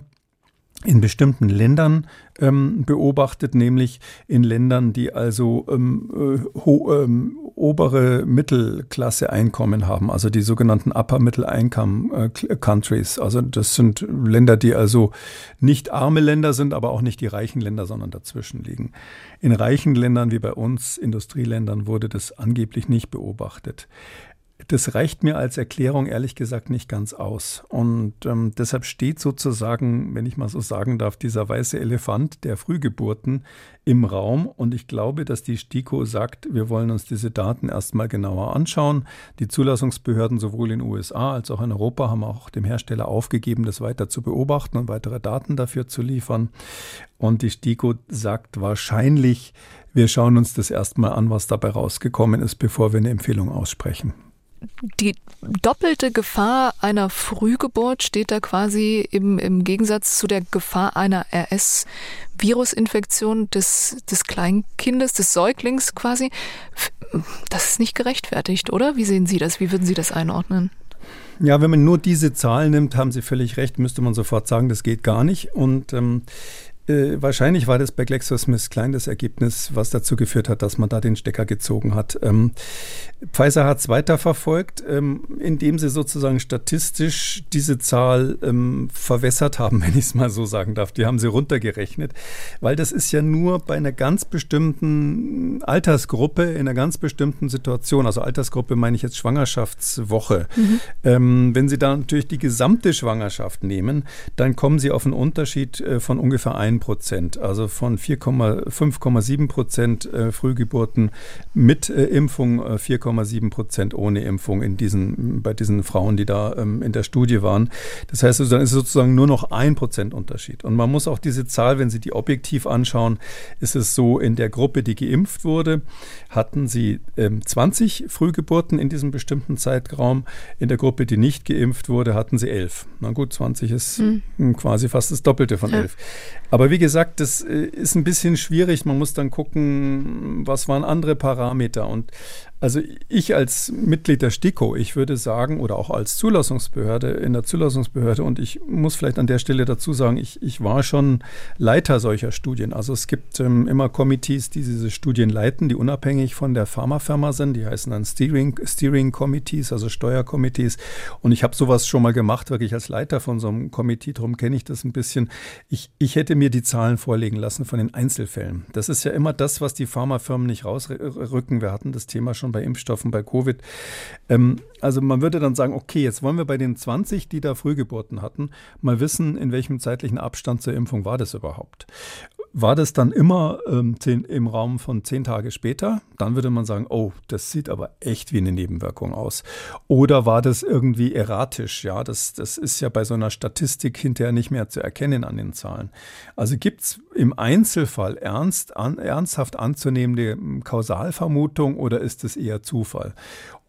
in bestimmten Ländern ähm, beobachtet, nämlich in Ländern, die also ähm, äh, ho, ähm, obere Mittelklasse Einkommen haben, also die sogenannten Upper Middle Income äh, Countries. Also das sind Länder, die also nicht arme Länder sind, aber auch nicht die reichen Länder, sondern dazwischen liegen. In reichen Ländern wie bei uns, Industrieländern, wurde das angeblich nicht beobachtet das reicht mir als Erklärung ehrlich gesagt nicht ganz aus. Und ähm, deshalb steht sozusagen, wenn ich mal so sagen darf, dieser weiße Elefant der Frühgeburten im Raum. Und ich glaube, dass die STIKO sagt, wir wollen uns diese Daten erstmal genauer anschauen. Die Zulassungsbehörden sowohl in den USA als auch in Europa haben auch dem Hersteller aufgegeben, das weiter zu beobachten und weitere Daten dafür zu liefern. Und die STIKO sagt wahrscheinlich, wir schauen uns das erstmal an, was dabei rausgekommen ist, bevor wir eine Empfehlung aussprechen die doppelte Gefahr einer Frühgeburt steht da quasi im, im Gegensatz zu der Gefahr einer RS-Virusinfektion des, des Kleinkindes, des Säuglings quasi. Das ist nicht gerechtfertigt, oder? Wie sehen Sie das? Wie würden Sie das einordnen? Ja, wenn man nur diese Zahl nimmt, haben Sie völlig recht, müsste man sofort sagen, das geht gar nicht. Und ähm, äh, wahrscheinlich war das bei GlaxoSmithKline das Ergebnis, was dazu geführt hat, dass man da den Stecker gezogen hat. Ähm, Pfizer hat es weiterverfolgt, ähm, indem sie sozusagen statistisch diese Zahl ähm, verwässert haben, wenn ich es mal so sagen darf. Die haben sie runtergerechnet, weil das ist ja nur bei einer ganz bestimmten Altersgruppe, in einer ganz bestimmten Situation, also Altersgruppe meine ich jetzt Schwangerschaftswoche. Mhm. Ähm, wenn Sie da natürlich die gesamte Schwangerschaft nehmen, dann kommen Sie auf einen Unterschied äh, von ungefähr 1 Prozent, also von 5,7 Prozent äh, Frühgeburten mit äh, Impfung, 4,7 äh, Prozent ohne Impfung in diesen, bei diesen Frauen, die da ähm, in der Studie waren. Das heißt, dann ist es sozusagen nur noch ein Prozent Unterschied. Und man muss auch diese Zahl, wenn Sie die objektiv anschauen, ist es so, in der Gruppe, die geimpft wurde, hatten sie ähm, 20 Frühgeburten in diesem bestimmten Zeitraum. In der Gruppe, die nicht geimpft wurde, hatten sie 11. Na gut, 20 ist mhm. quasi fast das Doppelte von 11. Aber wie gesagt, das äh, ist ein bisschen schwierig. Man muss dann gucken, was waren andere Parameter. Und also ich als Mitglied der STIKO, ich würde sagen, oder auch als Zulassungsbehörde in der Zulassungsbehörde, und ich muss vielleicht an der Stelle dazu sagen, ich, ich war schon Leiter solcher Studien. Also es gibt ähm, immer Committees, die diese Studien leiten, die unabhängig von der Pharmafirma sind. Die heißen dann Steering, Steering Committees, also Steuerkomitees. Und ich habe sowas schon mal gemacht, wirklich als Leiter von so einem Komitee, darum kenne ich das ein bisschen. Ich, ich hätte mir die Zahlen vorlegen lassen von den Einzelfällen. Das ist ja immer das, was die Pharmafirmen nicht rausrücken. Wir hatten das Thema schon schon bei Impfstoffen, bei Covid. Ähm, also man würde dann sagen, okay, jetzt wollen wir bei den 20, die da Frühgeburten hatten, mal wissen, in welchem zeitlichen Abstand zur Impfung war das überhaupt. War das dann immer ähm, zehn, im Raum von zehn Tage später? Dann würde man sagen, oh, das sieht aber echt wie eine Nebenwirkung aus. Oder war das irgendwie erratisch? Ja, das, das ist ja bei so einer Statistik hinterher nicht mehr zu erkennen an den Zahlen. Also gibt es im Einzelfall ernst, an, ernsthaft anzunehmende Kausalvermutung oder ist es eher Zufall?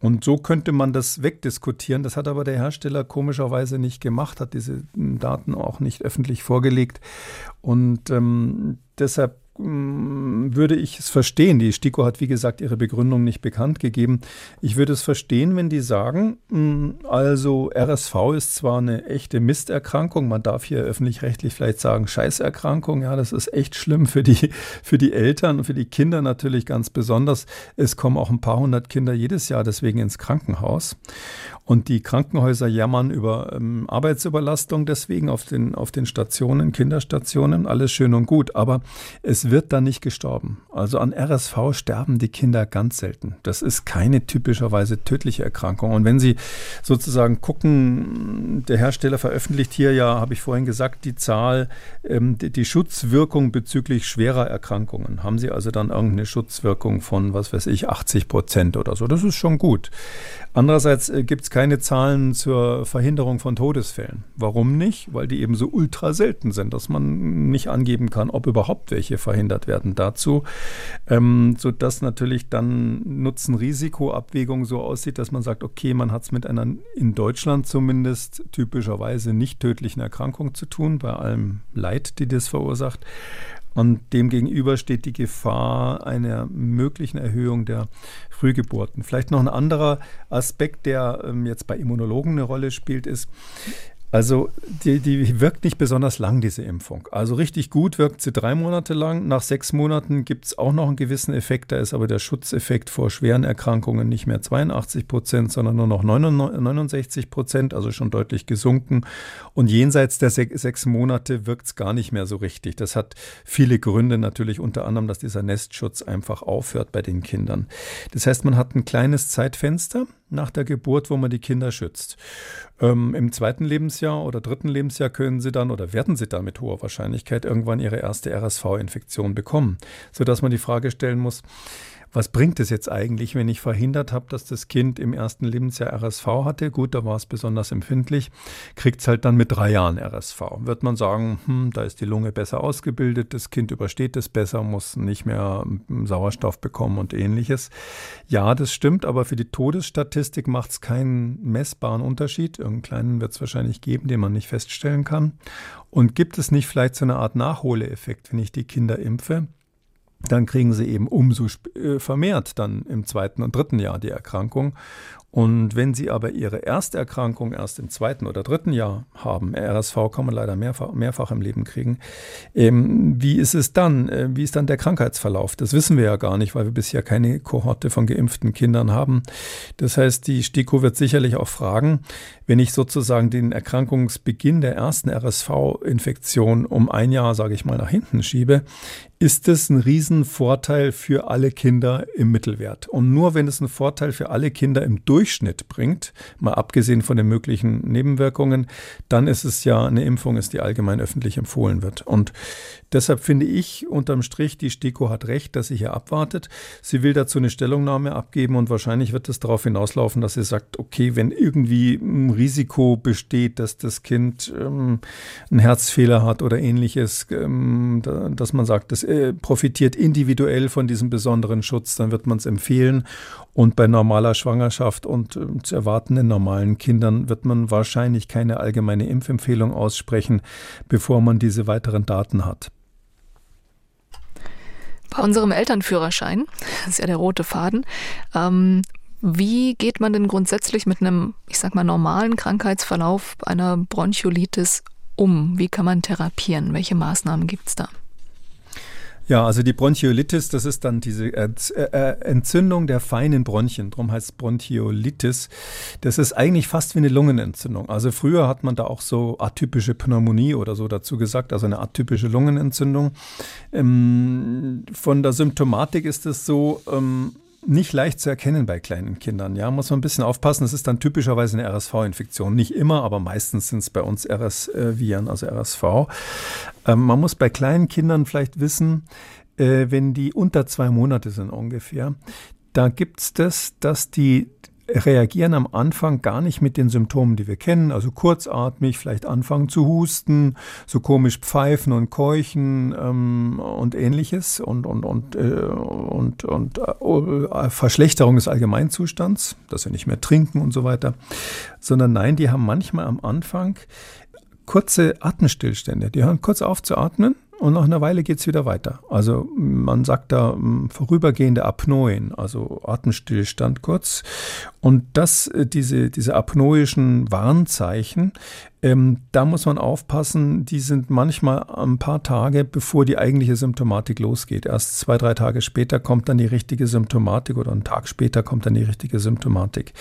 Und so könnte man das wegdiskutieren. Das hat aber der Hersteller komischerweise nicht gemacht, hat diese Daten auch nicht öffentlich vorgelegt. Und ähm, deshalb würde ich es verstehen. Die STIKO hat, wie gesagt, ihre Begründung nicht bekannt gegeben. Ich würde es verstehen, wenn die sagen, hm, also RSV ist zwar eine echte Misterkrankung, man darf hier öffentlich-rechtlich vielleicht sagen Scheißerkrankung, ja, das ist echt schlimm für die, für die Eltern und für die Kinder natürlich ganz besonders. Es kommen auch ein paar hundert Kinder jedes Jahr deswegen ins Krankenhaus. Und die Krankenhäuser jammern über ähm, Arbeitsüberlastung deswegen auf den, auf den Stationen, Kinderstationen, alles schön und gut. Aber es wird dann nicht gestorben gestorben. Also an RSV sterben die Kinder ganz selten. Das ist keine typischerweise tödliche Erkrankung. Und wenn Sie sozusagen gucken, der Hersteller veröffentlicht hier ja, habe ich vorhin gesagt, die Zahl, ähm, die, die, Schutzwirkung bezüglich schwerer Erkrankungen. Haben Sie also dann irgendeine Schutzwirkung von, was weiß ich, 80 Prozent oder so. Das ist schon gut. Andererseits äh, gibt es keine Zahlen zur Verhinderung von Todesfällen. Warum nicht? Weil die eben so ultra selten sind, dass man nicht angeben kann, ob überhaupt welche verhindert werden dazu. Ähm, sodass natürlich dann Nutzen-Risiko-Abwägung so aussieht, dass man sagt, okay, man hat es mit einer in Deutschland zumindest typischerweise nicht tödlichen Erkrankung zu tun, bei allem Leid, die das verursacht. Und demgegenüber steht die Gefahr einer möglichen Erhöhung der Frühgeburten. Vielleicht noch ein anderer Aspekt, der ähm, jetzt bei Immunologen eine Rolle spielt, ist, also die, die wirkt nicht besonders lang, diese Impfung. Also richtig gut wirkt sie drei Monate lang. Nach sechs Monaten gibt es auch noch einen gewissen Effekt. Da ist aber der Schutzeffekt vor schweren Erkrankungen nicht mehr 82 Prozent, sondern nur noch 69 Prozent, also schon deutlich gesunken. Und jenseits der se sechs Monate wirkt es gar nicht mehr so richtig. Das hat viele Gründe natürlich, unter anderem, dass dieser Nestschutz einfach aufhört bei den Kindern. Das heißt, man hat ein kleines Zeitfenster nach der Geburt, wo man die Kinder schützt. Ähm, Im zweiten Lebensjahr oder dritten Lebensjahr können sie dann oder werden sie dann mit hoher Wahrscheinlichkeit irgendwann ihre erste RSV-Infektion bekommen, sodass man die Frage stellen muss, was bringt es jetzt eigentlich, wenn ich verhindert habe, dass das Kind im ersten Lebensjahr RSV hatte? Gut, da war es besonders empfindlich, kriegt es halt dann mit drei Jahren RSV. Wird man sagen, hm, da ist die Lunge besser ausgebildet, das Kind übersteht es besser, muss nicht mehr Sauerstoff bekommen und ähnliches. Ja, das stimmt, aber für die Todesstatistik macht es keinen messbaren Unterschied. Irgendeinen kleinen wird es wahrscheinlich geben, den man nicht feststellen kann. Und gibt es nicht vielleicht so eine Art Nachholeffekt, wenn ich die Kinder impfe? Dann kriegen sie eben umso äh, vermehrt dann im zweiten und dritten Jahr die Erkrankung. Und wenn Sie aber Ihre erste Erkrankung erst im zweiten oder dritten Jahr haben, RSV kann man leider mehrfach, mehrfach im Leben kriegen, ähm, wie ist es dann? Äh, wie ist dann der Krankheitsverlauf? Das wissen wir ja gar nicht, weil wir bisher keine Kohorte von geimpften Kindern haben. Das heißt, die STIKO wird sicherlich auch fragen, wenn ich sozusagen den Erkrankungsbeginn der ersten RSV-Infektion um ein Jahr, sage ich mal, nach hinten schiebe, ist es ein Riesenvorteil für alle Kinder im Mittelwert. Und nur wenn es einen Vorteil für alle Kinder im Durchschnitt bringt, mal abgesehen von den möglichen Nebenwirkungen, dann ist es ja eine Impfung ist, die allgemein öffentlich empfohlen wird. Und deshalb finde ich unterm Strich, die STIKO hat recht, dass sie hier abwartet. Sie will dazu eine Stellungnahme abgeben und wahrscheinlich wird es darauf hinauslaufen, dass sie sagt, okay, wenn irgendwie ein Risiko besteht, dass das Kind ähm, einen Herzfehler hat oder ähnliches, ähm, dass man sagt, das äh, profitiert individuell von diesem besonderen Schutz, dann wird man es empfehlen. Und bei normaler Schwangerschaft und äh, zu erwartenden normalen Kindern wird man wahrscheinlich keine allgemeine Impfempfehlung aussprechen, bevor man diese weiteren Daten hat. Bei unserem Elternführerschein, das ist ja der rote Faden, ähm, wie geht man denn grundsätzlich mit einem, ich sag mal, normalen Krankheitsverlauf einer Bronchiolitis um? Wie kann man therapieren? Welche Maßnahmen gibt es da? Ja, also die Bronchiolitis, das ist dann diese äh, äh, Entzündung der feinen Bronchien, darum heißt Bronchiolitis. Das ist eigentlich fast wie eine Lungenentzündung. Also früher hat man da auch so atypische Pneumonie oder so dazu gesagt, also eine atypische Lungenentzündung. Ähm, von der Symptomatik ist es so, ähm, nicht leicht zu erkennen bei kleinen Kindern. Ja, muss man ein bisschen aufpassen. Das ist dann typischerweise eine RSV-Infektion. Nicht immer, aber meistens sind es bei uns RS-Viren, also RSV. Ähm, man muss bei kleinen Kindern vielleicht wissen, äh, wenn die unter zwei Monate sind ungefähr, da gibt es das, dass die reagieren am Anfang gar nicht mit den Symptomen, die wir kennen, also kurzatmig, vielleicht anfangen zu husten, so komisch pfeifen und keuchen ähm, und ähnliches. Und, und, und, äh, und, und äh, Verschlechterung des Allgemeinzustands, dass wir nicht mehr trinken und so weiter, sondern nein, die haben manchmal am Anfang kurze Atemstillstände. Die hören kurz auf zu atmen und nach einer Weile geht es wieder weiter. Also man sagt da vorübergehende Apnoen, also Atemstillstand kurz. Und das, äh, diese, diese apnoischen Warnzeichen, ähm, da muss man aufpassen, die sind manchmal ein paar Tage, bevor die eigentliche Symptomatik losgeht. Erst zwei, drei Tage später kommt dann die richtige Symptomatik oder einen Tag später kommt dann die richtige Symptomatik.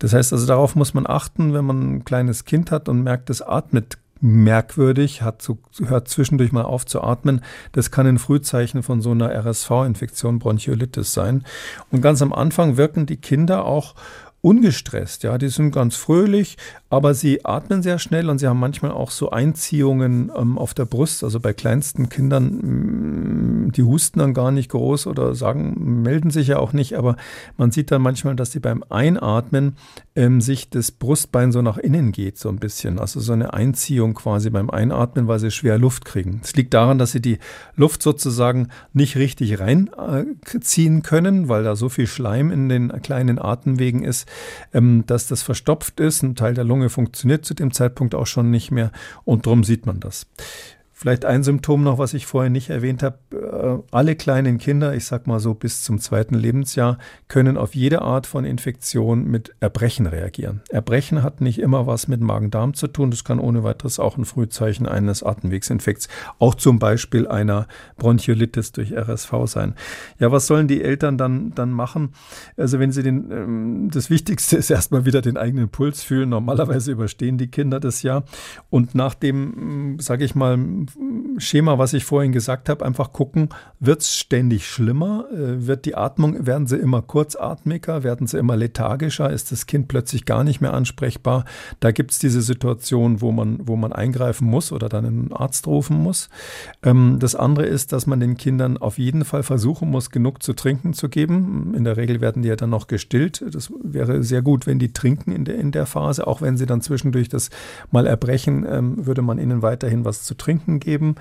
Das heißt also, darauf muss man achten, wenn man ein kleines Kind hat und merkt, es atmet merkwürdig, hat so, hört zwischendurch mal auf zu atmen. Das kann ein Frühzeichen von so einer RSV-Infektion, Bronchiolitis sein. Und ganz am Anfang wirken die Kinder auch ungestresst, ja, die sind ganz fröhlich, aber sie atmen sehr schnell und sie haben manchmal auch so Einziehungen ähm, auf der Brust. Also bei kleinsten Kindern, mm, die husten dann gar nicht groß oder sagen, melden sich ja auch nicht, aber man sieht dann manchmal, dass sie beim Einatmen ähm, sich das Brustbein so nach innen geht, so ein bisschen. Also so eine Einziehung quasi beim Einatmen, weil sie schwer Luft kriegen. Es liegt daran, dass sie die Luft sozusagen nicht richtig reinziehen äh, können, weil da so viel Schleim in den kleinen Atemwegen ist, ähm, dass das verstopft ist. Ein Teil der Lunge Lunge funktioniert zu dem Zeitpunkt auch schon nicht mehr und darum sieht man das. Vielleicht ein Symptom noch, was ich vorher nicht erwähnt habe. Äh, alle kleinen Kinder, ich sag mal so bis zum zweiten Lebensjahr, können auf jede Art von Infektion mit Erbrechen reagieren. Erbrechen hat nicht immer was mit Magen-Darm zu tun. Das kann ohne weiteres auch ein Frühzeichen eines Atemwegsinfekts, auch zum Beispiel einer Bronchiolitis durch RSV sein. Ja, was sollen die Eltern dann, dann machen? Also wenn sie den, ähm, das Wichtigste ist erstmal wieder den eigenen Puls fühlen. Normalerweise überstehen die Kinder das ja. Und nach dem, sage ich mal, Schema, was ich vorhin gesagt habe, einfach gucken, wird es ständig schlimmer? Äh, wird die Atmung, werden sie immer kurzatmiger? Werden sie immer lethargischer? Ist das Kind plötzlich gar nicht mehr ansprechbar? Da gibt es diese Situation, wo man, wo man eingreifen muss oder dann einen Arzt rufen muss. Ähm, das andere ist, dass man den Kindern auf jeden Fall versuchen muss, genug zu trinken zu geben. In der Regel werden die ja dann noch gestillt. Das wäre sehr gut, wenn die trinken in der, in der Phase. Auch wenn sie dann zwischendurch das mal erbrechen, ähm, würde man ihnen weiterhin was zu trinken geben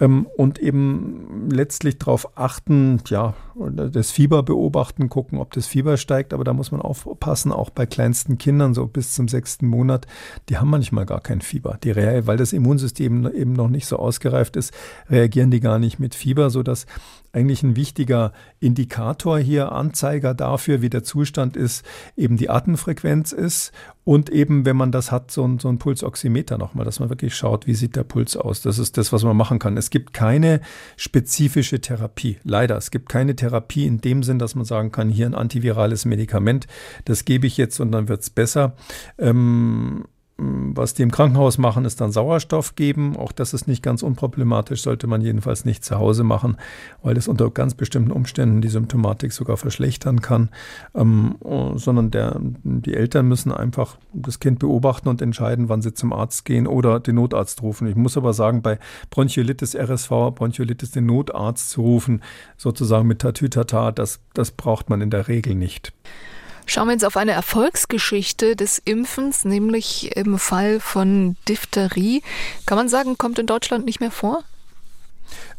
ähm, und eben letztlich darauf achten, ja, das Fieber beobachten, gucken, ob das Fieber steigt, aber da muss man aufpassen, auch bei kleinsten Kindern, so bis zum sechsten Monat, die haben manchmal gar kein Fieber. Die, weil das Immunsystem eben noch nicht so ausgereift ist, reagieren die gar nicht mit Fieber, sodass eigentlich ein wichtiger Indikator hier, Anzeiger dafür, wie der Zustand ist, eben die Atemfrequenz ist und eben, wenn man das hat, so ein, so ein Pulsoximeter nochmal, dass man wirklich schaut, wie sieht der Puls aus. Das ist das, was man machen kann. Es gibt keine spezifische Therapie. Leider, es gibt keine Therapie in dem Sinn, dass man sagen kann, hier ein antivirales Medikament, das gebe ich jetzt und dann wird es besser. Ähm, was die im Krankenhaus machen, ist dann Sauerstoff geben. Auch das ist nicht ganz unproblematisch, sollte man jedenfalls nicht zu Hause machen, weil es unter ganz bestimmten Umständen die Symptomatik sogar verschlechtern kann. Ähm, sondern der, die Eltern müssen einfach das Kind beobachten und entscheiden, wann sie zum Arzt gehen oder den Notarzt rufen. Ich muss aber sagen, bei Bronchiolitis RSV, Bronchiolitis den Notarzt zu rufen, sozusagen mit Tatütata, das, das braucht man in der Regel nicht. Schauen wir jetzt auf eine Erfolgsgeschichte des Impfens, nämlich im Fall von Diphtherie. Kann man sagen, kommt in Deutschland nicht mehr vor?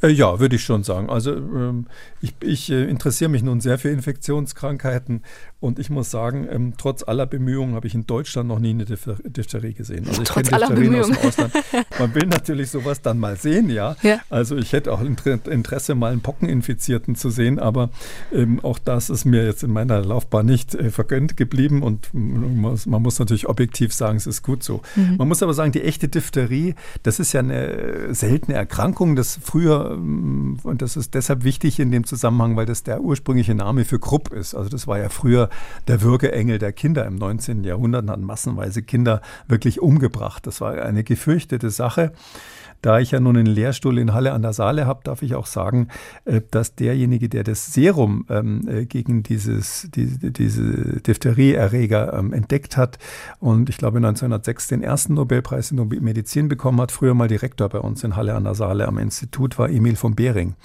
Äh, ja, würde ich schon sagen. Also ähm, ich, ich äh, interessiere mich nun sehr für Infektionskrankheiten und ich muss sagen, ähm, trotz aller Bemühungen habe ich in Deutschland noch nie eine Diphtherie gesehen. Also ich trotz aller Bemühungen. aus dem Ausland. Man will natürlich sowas dann mal sehen, ja. ja. Also ich hätte auch Interesse, mal einen Pockeninfizierten zu sehen, aber ähm, auch das ist mir jetzt in meiner Laufbahn nicht äh, vergönnt geblieben und man muss, man muss, natürlich objektiv sagen, es ist gut so. Mhm. Man muss aber sagen, die echte Diphtherie, das ist ja eine seltene Erkrankung, das früher, und das ist deshalb wichtig in dem Zusammenhang, weil das der ursprüngliche Name für Krupp ist. Also das war ja früher der Würgeengel der Kinder im 19. Jahrhundert, hat massenweise Kinder wirklich umgebracht. Das war eine gefürchtete Sache. Da ich ja nun einen Lehrstuhl in Halle an der Saale habe, darf ich auch sagen, äh, dass derjenige, der das Serum ähm, äh, gegen dieses, diese, diese Diphtherie-Erreger ähm, entdeckt hat und ich glaube 1906 den ersten Nobelpreis in Medizin bekommen hat, früher mal Direktor bei uns in Halle an der Saale am Institut war Emil von Behring.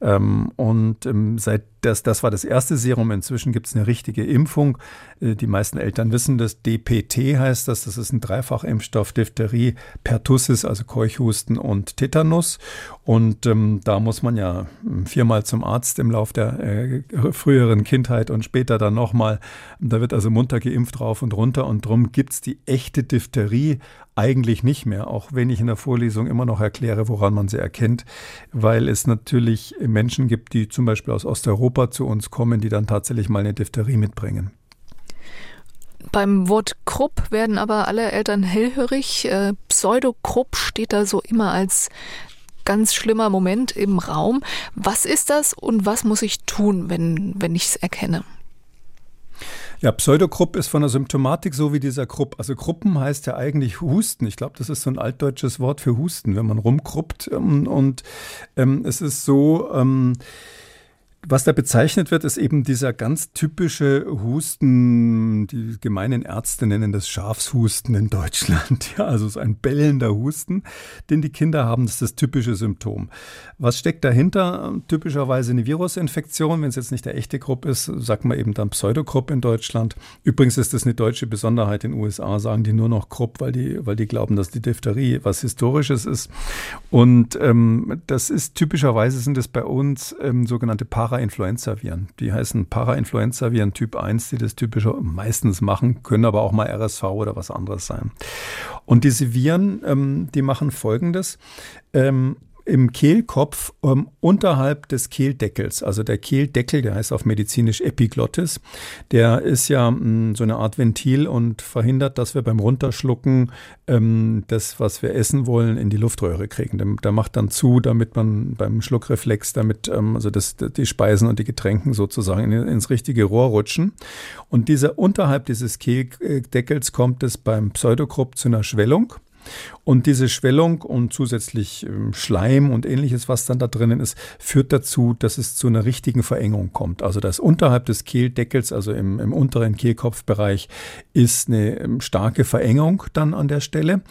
Ähm, und seit das, das war das erste Serum. Inzwischen gibt es eine richtige Impfung. Äh, die meisten Eltern wissen das. DPT heißt das. Das ist ein Dreifachimpfstoff Diphtherie, Pertussis, also Keuchhusten und Tetanus. Und ähm, da muss man ja hm, viermal zum Arzt im Lauf der äh, früheren Kindheit und später dann nochmal. Da wird also munter geimpft rauf und runter. Und darum gibt es die echte Diphtherie eigentlich nicht mehr, auch wenn ich in der Vorlesung immer noch erkläre, woran man sie erkennt, weil es natürlich Menschen gibt, die zum Beispiel aus Osteuropa zu uns kommen, die dann tatsächlich mal eine Diphtherie mitbringen. Beim Wort Krupp werden aber alle Eltern hellhörig. Äh, Pseudokrupp steht da so immer als ganz schlimmer Moment im Raum. Was ist das und was muss ich tun, wenn, wenn ich es erkenne? Ja, Pseudogrupp ist von der Symptomatik so wie dieser Krupp. Also Gruppen heißt ja eigentlich Husten. Ich glaube, das ist so ein altdeutsches Wort für Husten, wenn man rumkruppt. Ähm, und ähm, es ist so, ähm, was da bezeichnet wird, ist eben dieser ganz typische Husten, die gemeinen Ärzte nennen das Schafshusten in Deutschland. Ja, also so ein bellender Husten, den die Kinder haben, das ist das typische Symptom. Was steckt dahinter? Typischerweise eine Virusinfektion. Wenn es jetzt nicht der echte Grupp ist, sagt man eben dann Pseudogrupp in Deutschland. Übrigens ist das eine deutsche Besonderheit. In den USA sagen die nur noch Grupp, weil die, weil die glauben, dass die Diphtherie was Historisches ist. Und ähm, das ist typischerweise sind es bei uns ähm, sogenannte Para Parainfluenza-Viren. Die heißen Parainfluenza-Viren Typ 1, die das typische meistens machen, können aber auch mal RSV oder was anderes sein. Und diese Viren, ähm, die machen Folgendes. Ähm, im Kehlkopf ähm, unterhalb des Kehldeckels. Also der Kehldeckel, der heißt auf medizinisch Epiglottis, der ist ja mh, hm, so eine Art Ventil und verhindert, dass wir beim Runterschlucken ähm, das, was wir essen wollen, in die Luftröhre kriegen. Der, der macht dann zu, damit man beim Schluckreflex, damit ähm, also das, die Speisen und die Getränken sozusagen in, ins richtige Rohr rutschen. Und dieser unterhalb dieses Kehldeckels kommt es beim Pseudokrupp zu einer Schwellung. Und diese Schwellung und zusätzlich ähm, Schleim und ähnliches, was dann da drinnen ist, führt dazu, dass es zu einer richtigen Verengung kommt. Also das unterhalb des Kehldeckels, also im, im unteren Kehlkopfbereich, ist eine ähm, starke Verengung dann an der Stelle,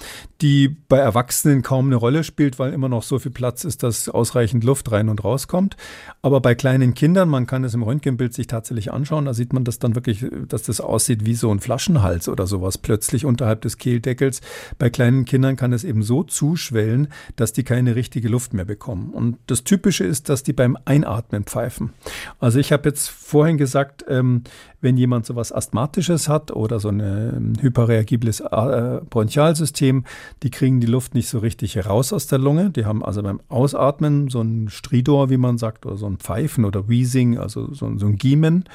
die bei Erwachsenen kaum eine Rolle spielt, weil immer noch so viel Platz ist, dass ausreichend Luft rein und rauskommt. Aber bei kleinen Kindern, man kann es im Röntgenbild sich tatsächlich anschauen, da sieht man das dann wirklich, dass das aussieht wie so ein Flaschenhals oder sowas plötzlich unterhalb des Kehldeckels. Bei kleinen Kindern kann kann es eben so zuschwellen, dass die keine richtige Luft mehr bekommen. Und das Typische ist, dass die beim Einatmen pfeifen. Also ich habe jetzt vorhin gesagt, ähm, wenn jemand so was Asthmatisches hat oder so ein ähm, hyperreagibles äh, Bronchialsystem, die kriegen die Luft nicht so richtig raus aus der Lunge. Die haben also beim Ausatmen so ein Stridor, wie man sagt, oder so ein Pfeifen oder Wheezing, also so, so ein Giemen.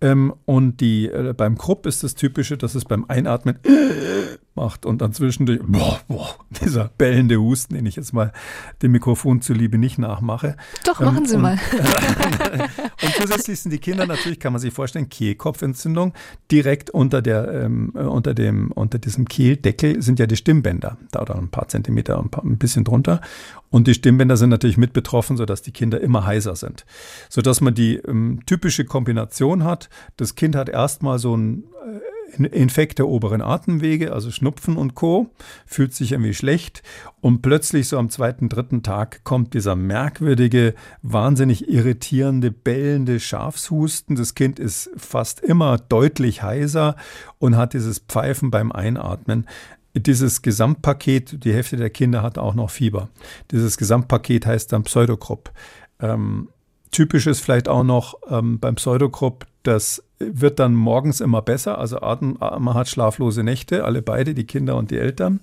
Ähm, und die, äh, beim Krupp ist das Typische, dass es beim Einatmen macht und dann zwischendurch boah, boah, dieser bellende Husten, den ich jetzt mal dem Mikrofon zuliebe nicht nachmache. Doch, machen ähm, Sie mal. und zusätzlich sind die Kinder natürlich, kann man sich vorstellen, Kehlkopfentzündung. Direkt unter, der, ähm, äh, unter, dem, unter diesem Kehldeckel sind ja die Stimmbänder, da oder ein paar Zentimeter, ein, paar, ein bisschen drunter. Und die Stimmbänder sind natürlich mit betroffen, sodass die Kinder immer heiser sind. Sodass man die ähm, typische Kombination hat. Das Kind hat erstmal so ein äh, Infekt der oberen Atemwege, also Schnupfen und Co., fühlt sich irgendwie schlecht und plötzlich so am zweiten, dritten Tag kommt dieser merkwürdige, wahnsinnig irritierende, bellende Schafshusten. Das Kind ist fast immer deutlich heiser und hat dieses Pfeifen beim Einatmen. Dieses Gesamtpaket, die Hälfte der Kinder hat auch noch Fieber. Dieses Gesamtpaket heißt dann Pseudogrupp. Ähm, typisch ist vielleicht auch noch ähm, beim Pseudogrupp, das wird dann morgens immer besser. Also man hat schlaflose Nächte, alle beide, die Kinder und die Eltern.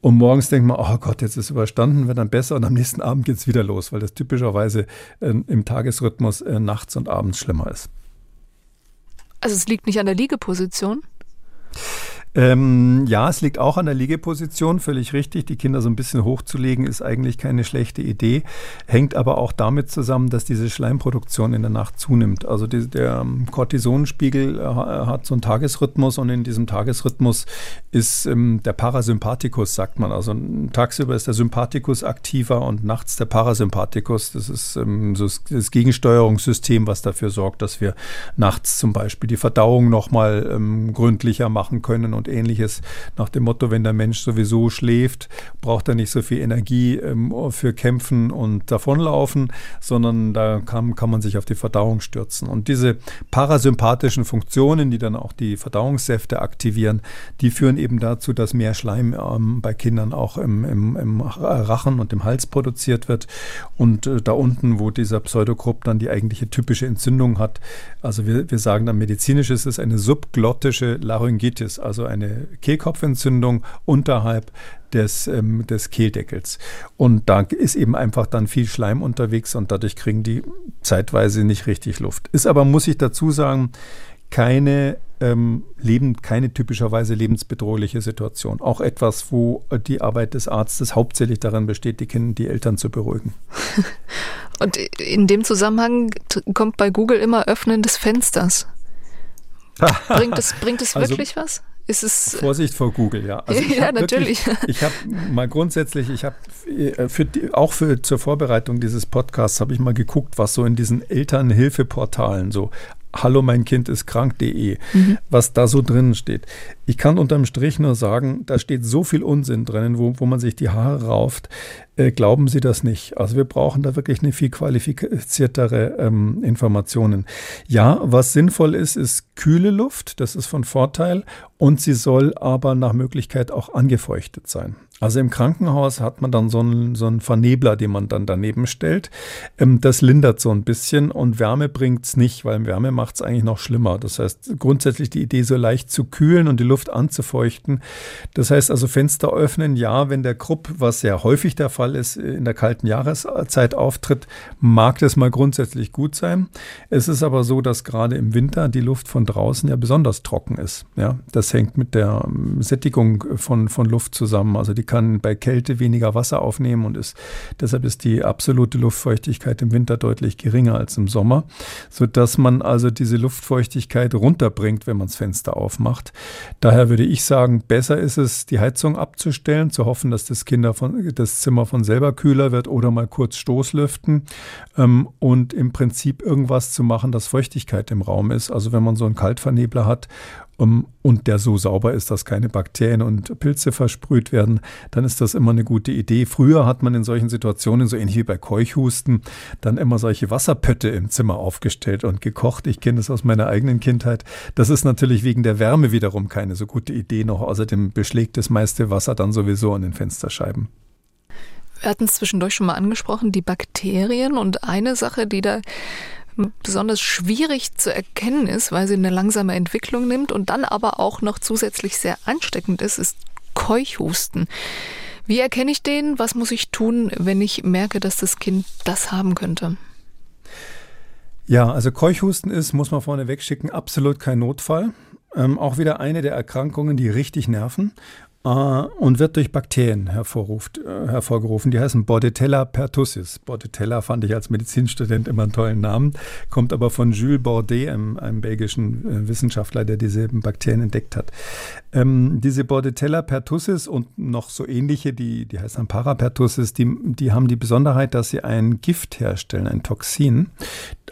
Und morgens denkt man, oh Gott, jetzt ist es überstanden, wird dann besser. Und am nächsten Abend geht es wieder los, weil das typischerweise äh, im Tagesrhythmus äh, nachts und abends schlimmer ist. Also es liegt nicht an der Liegeposition? Ähm, ja, es liegt auch an der Liegeposition, völlig richtig. Die Kinder so ein bisschen hochzulegen ist eigentlich keine schlechte Idee. Hängt aber auch damit zusammen, dass diese Schleimproduktion in der Nacht zunimmt. Also die, der Cortisonspiegel äh, hat so einen Tagesrhythmus und in diesem Tagesrhythmus ist ähm, der Parasympathikus, sagt man. Also tagsüber ist der Sympathikus aktiver und nachts der Parasympathikus. Das ist ähm, so das Gegensteuerungssystem, was dafür sorgt, dass wir nachts zum Beispiel die Verdauung nochmal ähm, gründlicher machen können und und ähnliches. Nach dem Motto, wenn der Mensch sowieso schläft, braucht er nicht so viel Energie ähm, für Kämpfen und Davonlaufen, sondern da kann, kann man sich auf die Verdauung stürzen. Und diese parasympathischen Funktionen, die dann auch die Verdauungssäfte aktivieren, die führen eben dazu, dass mehr Schleim ähm, bei Kindern auch im, im, im, Rachen und im Hals produziert wird. Und äh, da unten, wo dieser Pseudogrupp dann die eigentliche typische Entzündung hat, also wir, wir sagen dann medizinisch ist es eine subglottische Laryngitis, also eine Kehlkopfentzündung unterhalb des, ähm, des Kehldeckels. Und da ist eben einfach dann viel Schleim unterwegs und dadurch kriegen die zeitweise nicht richtig Luft. Ist aber, muss ich dazu sagen, keine ähm, Leben, keine typischerweise lebensbedrohliche Situation. Auch etwas, wo die Arbeit des Arztes hauptsächlich darin besteht, die Kinder, die Eltern zu beruhigen. Und in dem Zusammenhang kommt bei Google immer Öffnen des Fensters. bringt es, bringt es also, wirklich was? Ist es Vorsicht vor Google, ja. Also ja, natürlich. Wirklich, ich habe mal grundsätzlich, ich habe äh, für die, auch für zur Vorbereitung dieses Podcasts habe ich mal geguckt, was so in diesen Elternhilfeportalen so hallo mein Kind ist krank.de, mhm. was da so drinnen steht. Ich kann unterm Strich nur sagen, da steht so viel Unsinn drinnen, wo, wo man sich die Haare rauft. Äh, glauben Sie das nicht? Also wir brauchen da wirklich eine viel qualifiziertere ähm, Informationen. Ja, was sinnvoll ist, ist kühle Luft. Das ist von Vorteil. Und sie soll aber nach Möglichkeit auch angefeuchtet sein. Also im Krankenhaus hat man dann so einen, so einen Vernebler, den man dann daneben stellt. Ähm, das lindert so ein bisschen und Wärme bringt es nicht, weil Wärme macht es eigentlich noch schlimmer. Das heißt, grundsätzlich die Idee, so leicht zu kühlen und die Luft anzufeuchten. Das heißt also Fenster öffnen, ja, wenn der Krupp, was sehr häufig der Fall ist, in der kalten Jahreszeit auftritt, mag das mal grundsätzlich gut sein. Es ist aber so, dass gerade im Winter die Luft von draußen ja besonders trocken ist. Ja, das hängt mit der ähm, Sättigung von, von Luft zusammen. Also die kann bei Kälte weniger Wasser aufnehmen und ist, deshalb ist die absolute Luftfeuchtigkeit im Winter deutlich geringer als im Sommer, sodass man also diese Luftfeuchtigkeit runterbringt, wenn man das Fenster aufmacht. Daher würde ich sagen, besser ist es, die Heizung abzustellen, zu hoffen, dass das, Kinder von, das Zimmer von selber kühler wird oder mal kurz Stoßlüften ähm, und im Prinzip irgendwas zu machen, dass Feuchtigkeit im Raum ist. Also wenn man so einen Kaltvernebler hat und der so sauber ist, dass keine Bakterien und Pilze versprüht werden, dann ist das immer eine gute Idee. Früher hat man in solchen Situationen, so ähnlich wie bei Keuchhusten, dann immer solche Wasserpötte im Zimmer aufgestellt und gekocht. Ich kenne das aus meiner eigenen Kindheit. Das ist natürlich wegen der Wärme wiederum keine so gute Idee noch. Außerdem beschlägt das meiste Wasser dann sowieso an den Fensterscheiben. Wir hatten es zwischendurch schon mal angesprochen, die Bakterien und eine Sache, die da besonders schwierig zu erkennen ist, weil sie eine langsame Entwicklung nimmt und dann aber auch noch zusätzlich sehr ansteckend ist, ist Keuchhusten. Wie erkenne ich den? Was muss ich tun, wenn ich merke, dass das Kind das haben könnte? Ja, also Keuchhusten ist, muss man vorne wegschicken, absolut kein Notfall. Ähm, auch wieder eine der Erkrankungen, die richtig nerven und wird durch Bakterien hervorruft, äh, hervorgerufen. Die heißen Bordetella pertussis. Bordetella fand ich als Medizinstudent immer einen tollen Namen, kommt aber von Jules Bordet, einem, einem belgischen äh, Wissenschaftler, der diese Bakterien entdeckt hat. Ähm, diese Bordetella pertussis und noch so ähnliche, die, die heißen Parapertussis, die, die haben die Besonderheit, dass sie ein Gift herstellen, ein Toxin,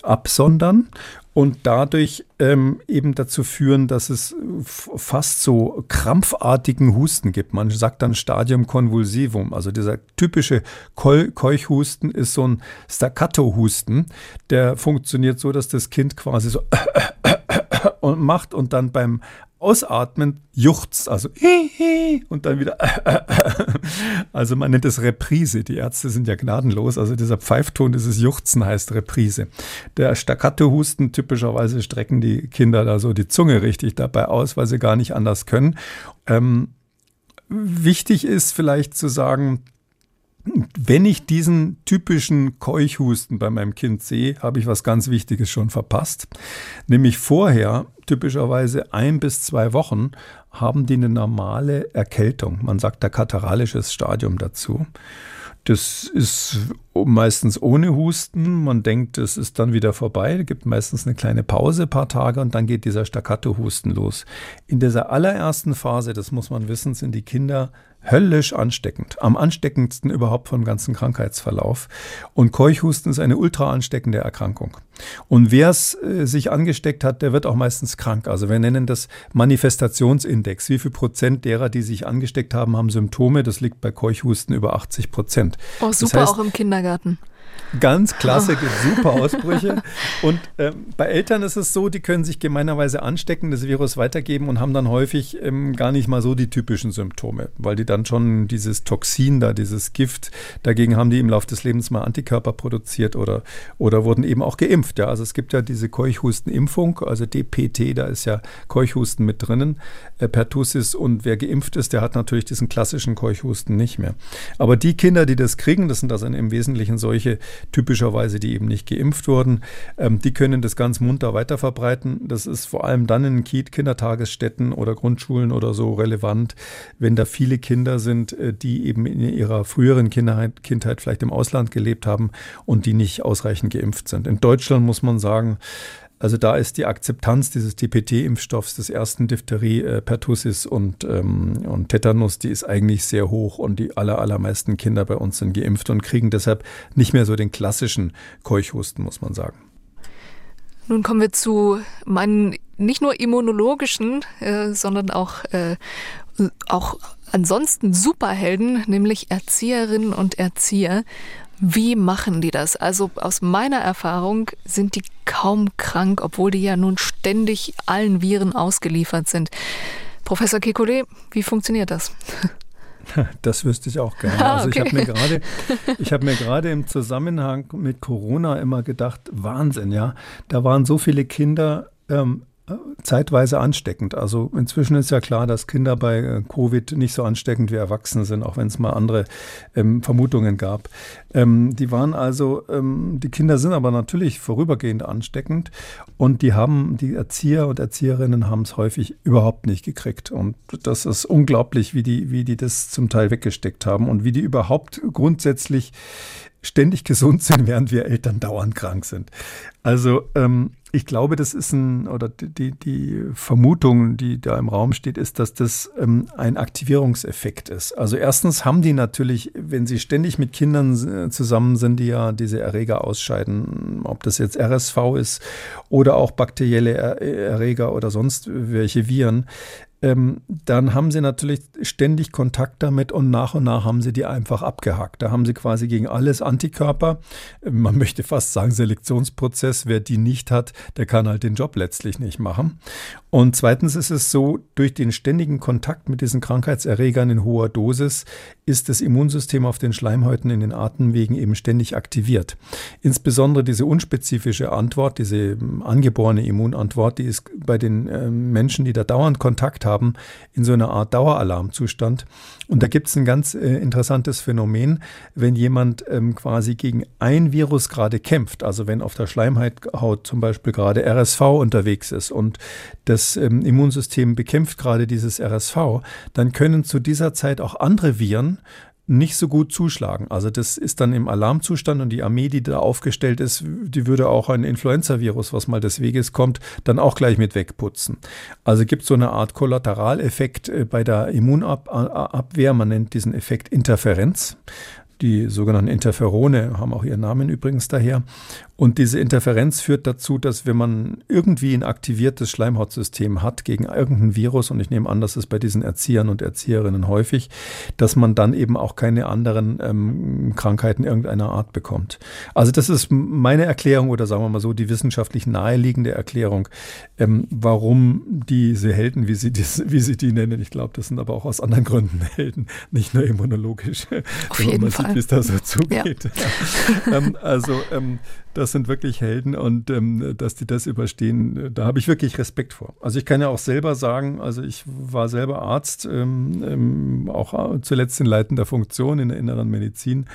absondern und dadurch ähm, eben dazu führen, dass es fast so krampfartigen Husten gibt. Man sagt dann Stadium convulsivum. Also dieser typische Keuchhusten ist so ein Staccato-Husten. Der funktioniert so, dass das Kind quasi so und macht und dann beim Ausatmen juchzt, also und dann wieder. Also man nennt es Reprise. Die Ärzte sind ja gnadenlos. Also dieser Pfeifton, dieses Juchzen heißt Reprise. Der Staccato-Husten, typischerweise strecken die Kinder da so die Zunge richtig dabei aus, weil sie gar nicht anders können. Ähm, wichtig ist vielleicht zu sagen, wenn ich diesen typischen Keuchhusten bei meinem Kind sehe, habe ich was ganz Wichtiges schon verpasst. Nämlich vorher, typischerweise ein bis zwei Wochen, haben die eine normale Erkältung. Man sagt da katarrhalisches Stadium dazu. Das ist meistens ohne Husten. Man denkt, es ist dann wieder vorbei. Es gibt meistens eine kleine Pause, ein paar Tage und dann geht dieser Staccato-Husten los. In dieser allerersten Phase, das muss man wissen, sind die Kinder höllisch ansteckend. Am ansteckendsten überhaupt vom ganzen Krankheitsverlauf. Und Keuchhusten ist eine ultra ansteckende Erkrankung. Und wer es äh, sich angesteckt hat, der wird auch meistens krank. Also wir nennen das Manifestationsindex. Wie viel Prozent derer, die sich angesteckt haben, haben Symptome? Das liegt bei Keuchhusten über 80 Prozent. Oh, super, das heißt, auch im Kindergarten. Ganz klasse, gibt super Ausbrüche. Und äh, bei Eltern ist es so, die können sich gemeinerweise anstecken, das Virus weitergeben und haben dann häufig ähm, gar nicht mal so die typischen Symptome, weil die dann schon dieses Toxin da, dieses Gift, dagegen haben die im Laufe des Lebens mal Antikörper produziert oder, oder wurden eben auch geimpft. Ja, also es gibt ja diese Keuchhustenimpfung, also DPT, da ist ja Keuchhusten mit drinnen, äh, Pertussis und wer geimpft ist, der hat natürlich diesen klassischen Keuchhusten nicht mehr. Aber die Kinder, die das kriegen, das sind also im Wesentlichen solche, typischerweise die eben nicht geimpft wurden. Ähm, die können das ganz munter weiterverbreiten. Das ist vor allem dann in Kindertagesstätten oder Grundschulen oder so relevant, wenn da viele Kinder sind, äh, die eben in ihrer früheren Kindheit, Kindheit vielleicht im Ausland gelebt haben und die nicht ausreichend geimpft sind. In Deutschland muss man sagen, Also da ist die Akzeptanz dieses DPT-Impfstoffs des ersten Diphtherie, äh, Pertussis und, ähm, und Tetanus, die ist eigentlich sehr hoch und die aller, allermeisten Kinder bei uns sind geimpft und kriegen deshalb nicht mehr so den klassischen Keuchhusten, muss man sagen. Nun kommen wir zu meinen nicht nur immunologischen, äh, sondern auch, äh, auch ansonsten Superhelden, nämlich Erzieherinnen und Erzieher. Wie machen die das? Also aus meiner Erfahrung sind die kaum krank, obwohl die ja nun ständig allen Viren ausgeliefert sind. Professor Kekulé, wie funktioniert das? Das wüsste ich auch gerne. Ah, also okay. ich habe mir gerade, ich habe mir gerade im Zusammenhang mit Corona immer gedacht, Wahnsinn, ja, da waren so viele Kinder ähm, zeitweise ansteckend. Also inzwischen ist ja klar, dass Kinder bei äh, Covid nicht so ansteckend wie Erwachsene sind, auch wenn es mal andere ähm, Vermutungen gab. Ähm, die waren also, ähm, die Kinder sind aber natürlich vorübergehend ansteckend und die haben, die Erzieher und Erzieherinnen haben es häufig überhaupt nicht gekriegt. Und das ist unglaublich, wie die, wie die das zum Teil weggesteckt haben und wie die überhaupt grundsätzlich ständig gesund sind, während wir Eltern dauernd krank sind. Also ähm, ich glaube, das ist ein, oder die, die Vermutung, die da im Raum steht, ist, dass das ähm, ein Aktivierungseffekt ist. Also erstens haben die natürlich, wenn sie ständig mit Kindern zusammen sind, die ja diese Erreger ausscheiden, ob das jetzt RSV ist oder auch bakterielle Erreger oder sonst welche Viren, ähm, dann haben sie natürlich ständig Kontakt damit und nach und nach haben sie die einfach abgehakt. Da haben sie quasi gegen alles Antikörper. Man möchte fast sagen Selektionsprozess. Wer die nicht hat, der kann halt den Job letztlich nicht machen. Und zweitens ist es so, durch den ständigen Kontakt mit diesen Krankheitserregern in hoher Dosis ist das Immunsystem auf den Schleimhäuten in den Atemwegen eben ständig aktiviert. Insbesondere diese unspezifische Antwort, diese ähm, angeborene Immunantwort, die ist bei den ähm, Menschen, die da dauernd Kontakt haben, in so einer Art Daueralarmzustand. Und da gibt es ein ganz äh, interessantes Phänomen, wenn jemand ähm, quasi gegen ein Virus gerade kämpft, also wenn auf der Schleimhaut zum Beispiel gerade RSV unterwegs ist und das ähm, Immunsystem bekämpft gerade dieses RSV, dann können zu dieser Zeit auch andere Viren nicht so gut zuschlagen. Also das ist dann im Alarmzustand und die Armee, die da aufgestellt ist, die würde auch ein Influenza-Virus, was mal des Weges kommt, dann auch gleich mit wegputzen. Also gibt so eine Art Kollateraleffekt äh, bei der Immunabwehr. Man nennt diesen Effekt Interferenz. Die sogenannten Interferone haben auch ihren Namen übrigens daher. Und diese Interferenz führt dazu, dass wenn man irgendwie ein aktiviertes Schleimhautsystem hat gegen irgendein Virus, und ich nehme an, dass es bei diesen Erziehern und Erzieherinnen häufig, dass man dann eben auch keine anderen ähm, Krankheiten irgendeiner Art bekommt. Also das ist meine Erklärung oder sagen wir mal so die wissenschaftlich naheliegende Erklärung, ähm, warum diese Helden, wie sie, dies, wie sie die nennen, ich glaube, das sind aber auch aus anderen Gründen Helden, nicht nur immunologisch, Auf wenn man Fall. sieht, wie es da so zugeht. Ja. ähm, also ähm, das sind wirklich Helden und ähm, dass die das überstehen, da habe ich wirklich Respekt vor. Also ich kann ja auch selber sagen, also ich war selber Arzt, ähm, ähm, auch zuletzt in leitender Funktion in der inneren Medizin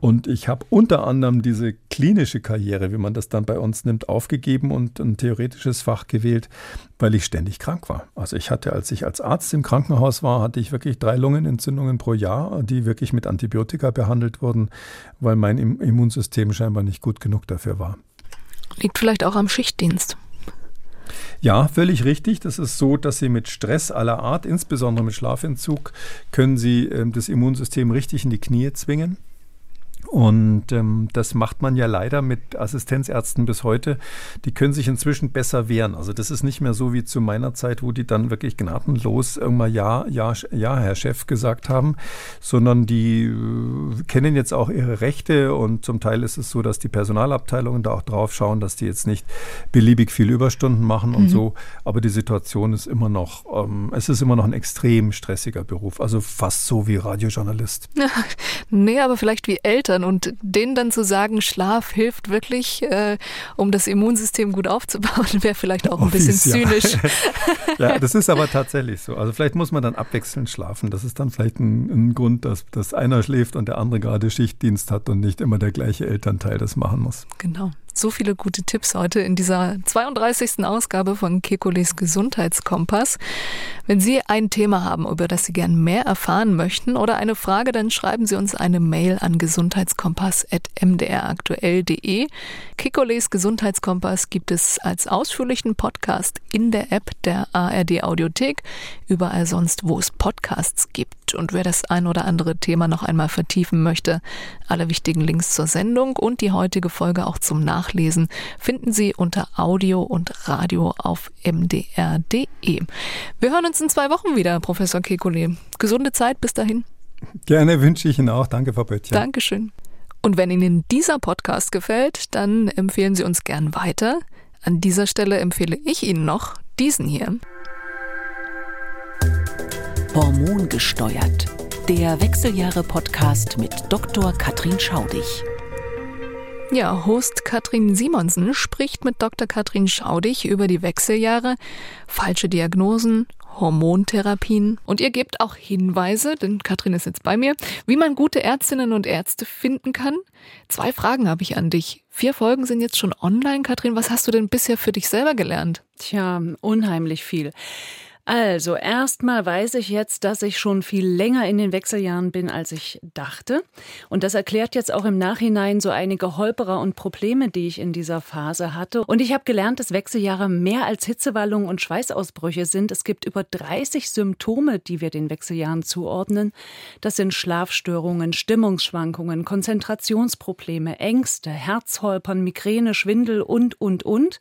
und ich habe unter anderem diese klinische Karriere, wie man das dann bei uns nimmt, aufgegeben und ein theoretisches Fach gewählt, weil ich ständig krank war. Also ich hatte, als ich als Arzt im Krankenhaus war, hatte ich wirklich drei Lungenentzündungen pro Jahr, die wirklich mit Antibiotika behandelt wurden, weil mein Immunsystem scheinbar nicht gut genug dafür war. Liegt vielleicht auch am Schichtdienst. Ja, völlig richtig. Das ist so, dass Sie mit Stress aller Art, insbesondere mit Schlafentzug, können Sie äh, das Immunsystem richtig in die Knie zwingen. Und ähm, das macht man ja leider mit Assistenzärzten bis heute. Die können sich inzwischen besser wehren. Also das ist nicht mehr so wie zu meiner Zeit, wo die dann wirklich gnadenlos irgendwann ja, ja, ja, Herr Chef gesagt haben, sondern die äh, kennen jetzt auch ihre Rechte und zum Teil ist es so, dass die Personalabteilungen da auch drauf schauen, dass die jetzt nicht beliebig viel Überstunden machen und mhm. so. Aber die Situation ist immer noch, ähm, es ist immer noch ein extrem stressiger Beruf. Also fast so wie Radiojournalist. nee, aber vielleicht wie Eltern Eltern und denen dann zu sagen, Schlaf hilft wirklich, äh, um das Immunsystem gut aufzubauen, wäre vielleicht auch ein bisschen zynisch. Ja. ja. das ist aber tatsächlich so. Also vielleicht muss man dann abwechselnd schlafen. Das ist dann vielleicht ein, ein Grund, dass, dass einer schläft und der andere gerade Schichtdienst hat und nicht immer der gleiche Elternteil das machen muss. Genau. So viele gute Tipps heute in dieser 32. Ausgabe von Kekules Gesundheitskompass. Wenn Sie ein Thema haben, über das Sie gern mehr erfahren möchten oder eine Frage, dann schreiben Sie uns eine Mail an gesundheitskompass.mdraktuell.de. Kekules Gesundheitskompass gibt es als ausführlichen Podcast in der App der ARD Audiothek, überall sonst, wo es Podcasts gibt. Und wer das ein oder andere Thema noch einmal vertiefen möchte, alle wichtigen Links zur Sendung und die heutige Folge auch zum Nachlesen finden Sie unter Audio und Radio auf mdr.de. Wir hören uns in zwei Wochen wieder, Professor Kekulé. Gesunde Zeit bis dahin. Gerne wünsche ich Ihnen auch. Danke, Frau Böttcher. Dankeschön. Und wenn Ihnen dieser Podcast gefällt, dann empfehlen Sie uns gern weiter. An dieser Stelle empfehle ich Ihnen noch diesen hier. Hormongesteuert. Der Wechseljahre-Podcast mit Dr. Katrin Schaudig. Ja, Host Katrin Simonsen spricht mit Dr. Katrin Schaudig über die Wechseljahre, falsche Diagnosen, Hormontherapien und ihr gebt auch Hinweise, denn Katrin ist jetzt bei mir, wie man gute Ärztinnen und Ärzte finden kann. Zwei Fragen habe ich an dich. Vier Folgen sind jetzt schon online. Katrin, was hast du denn bisher für dich selber gelernt? Tja, unheimlich viel. Also, erstmal weiß ich jetzt, dass ich schon viel länger in den Wechseljahren bin, als ich dachte. Und das erklärt jetzt auch im Nachhinein so einige Holperer und Probleme, die ich in dieser Phase hatte. Und ich habe gelernt, dass Wechseljahre mehr als Hitzewallungen und Schweißausbrüche sind. Es gibt über 30 Symptome, die wir den Wechseljahren zuordnen. Das sind Schlafstörungen, Stimmungsschwankungen, Konzentrationsprobleme, Ängste, Herzholpern, Migräne, Schwindel und, und, und.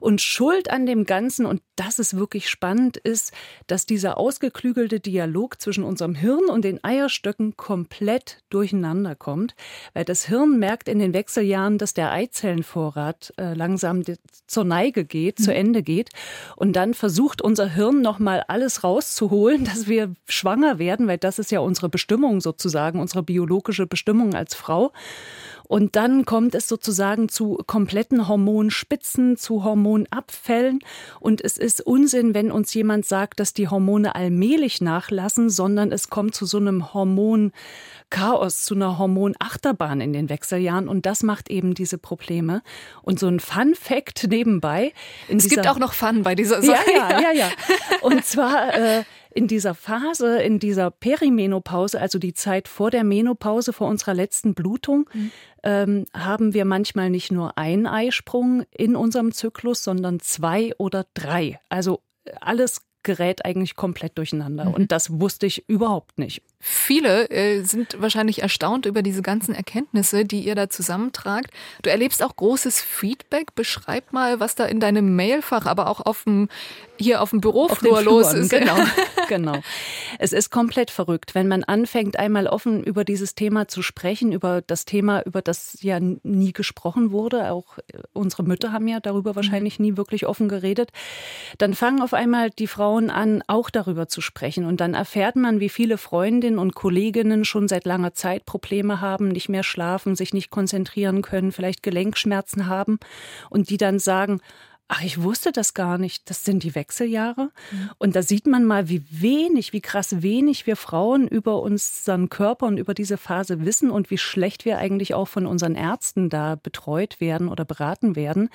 Und Schuld an dem Ganzen, und das ist wirklich spannend, ist, ist, dass dieser ausgeklügelte Dialog zwischen unserem Hirn und den Eierstöcken komplett durcheinander kommt, weil das Hirn merkt in den Wechseljahren, dass der Eizellenvorrat äh, langsam zur Neige geht, mhm. zu Ende geht und dann versucht unser Hirn nochmal alles rauszuholen, dass wir schwanger werden, weil das ist ja unsere Bestimmung sozusagen, unsere biologische Bestimmung als Frau. Und dann kommt es sozusagen zu kompletten Hormonspitzen, zu Hormonabfällen. Und es ist Unsinn, wenn uns jemand sagt, dass die Hormone allmählich nachlassen, sondern es kommt zu so einem Hormonchaos, zu einer Hormonachterbahn in den Wechseljahren. Und das macht eben diese Probleme. Und so ein Fun Fact nebenbei. es gibt auch noch Fun bei dieser Sache. Ja, ja, ja. ja. Und zwar äh, in dieser Phase, in dieser Perimenopause, also die Zeit vor der Menopause, vor unserer letzten Blutung, mhm. ähm, haben wir manchmal nicht nur einen Eisprung in unserem Zyklus, sondern zwei oder drei. Also alles gerät eigentlich komplett durcheinander. Mhm. Und das wusste ich überhaupt nicht. Viele äh, sind wahrscheinlich erstaunt über diese ganzen Erkenntnisse, die ihr da zusammentragt. Du erlebst auch großes Feedback. Beschreib mal, was da in deinem Mailfach, aber auch auf dem, hier auf dem Büroflur auf los ist. Genau, genau. Es ist komplett verrückt, wenn man anfängt, einmal offen über dieses Thema zu sprechen, über das Thema, über das ja nie gesprochen wurde. Auch äh, unsere Mütter haben ja darüber mhm. wahrscheinlich nie wirklich offen geredet. Dann fangen auf einmal die Frauen an, auch darüber zu sprechen. Und dann erfährt man, wie viele Freundinnen Kolleginnen und Kolleginnen schon seit langer Zeit Probleme haben, nicht mehr schlafen, sich nicht konzentrieren können, vielleicht Gelenkschmerzen haben und die dann sagen, Ach, ich wusste das gar nicht. Das sind die Wechseljahre. Mhm. Und da sieht man mal, wie wenig, wie krass wenig wir Frauen über unseren Körper und über diese Phase wissen und wie schlecht wir eigentlich auch von unseren Ärzten da betreut werden oder beraten werden.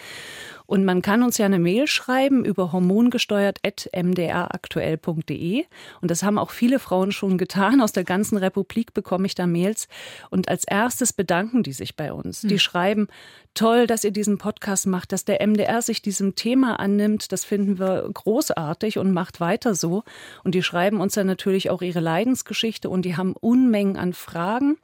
Und man kann uns ja eine Mail schreiben über hormongesteuert.mdraktuell.de. Und das haben auch viele Frauen schon getan. Aus der ganzen Republik bekomme ich da Mails. Und als erstes bedanken die sich bei uns. Die hm. schreiben, toll, dass ihr diesen Podcast macht, dass der MDR sich diesem Thema annimmt. Das finden wir großartig und macht weiter so. Und die schreiben uns dann natürlich auch ihre Leidensgeschichte und die haben Unmengen an Fragen.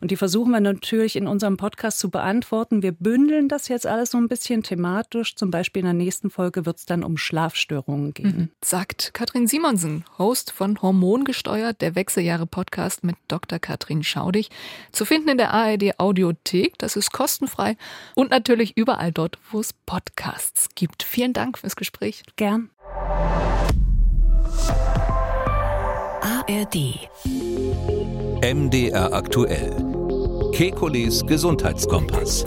Und die versuchen wir natürlich in unserem Podcast zu beantworten. Wir bündeln das jetzt alles so ein bisschen thematisch. Zum Beispiel in der nächsten Folge wird es dann um Schlafstörungen gehen. Mhm. Sagt Katrin Simonsen, Host von Hormongesteuert, der Wechseljahre-Podcast mit Dr. Katrin Schaudig. Zu finden in der ARD Audiothek. Das ist kostenfrei. Und natürlich überall dort, wo es Podcasts gibt. Vielen Dank fürs Gespräch. Gern. ARD. MDR aktuell. Kekules Gesundheitskompass.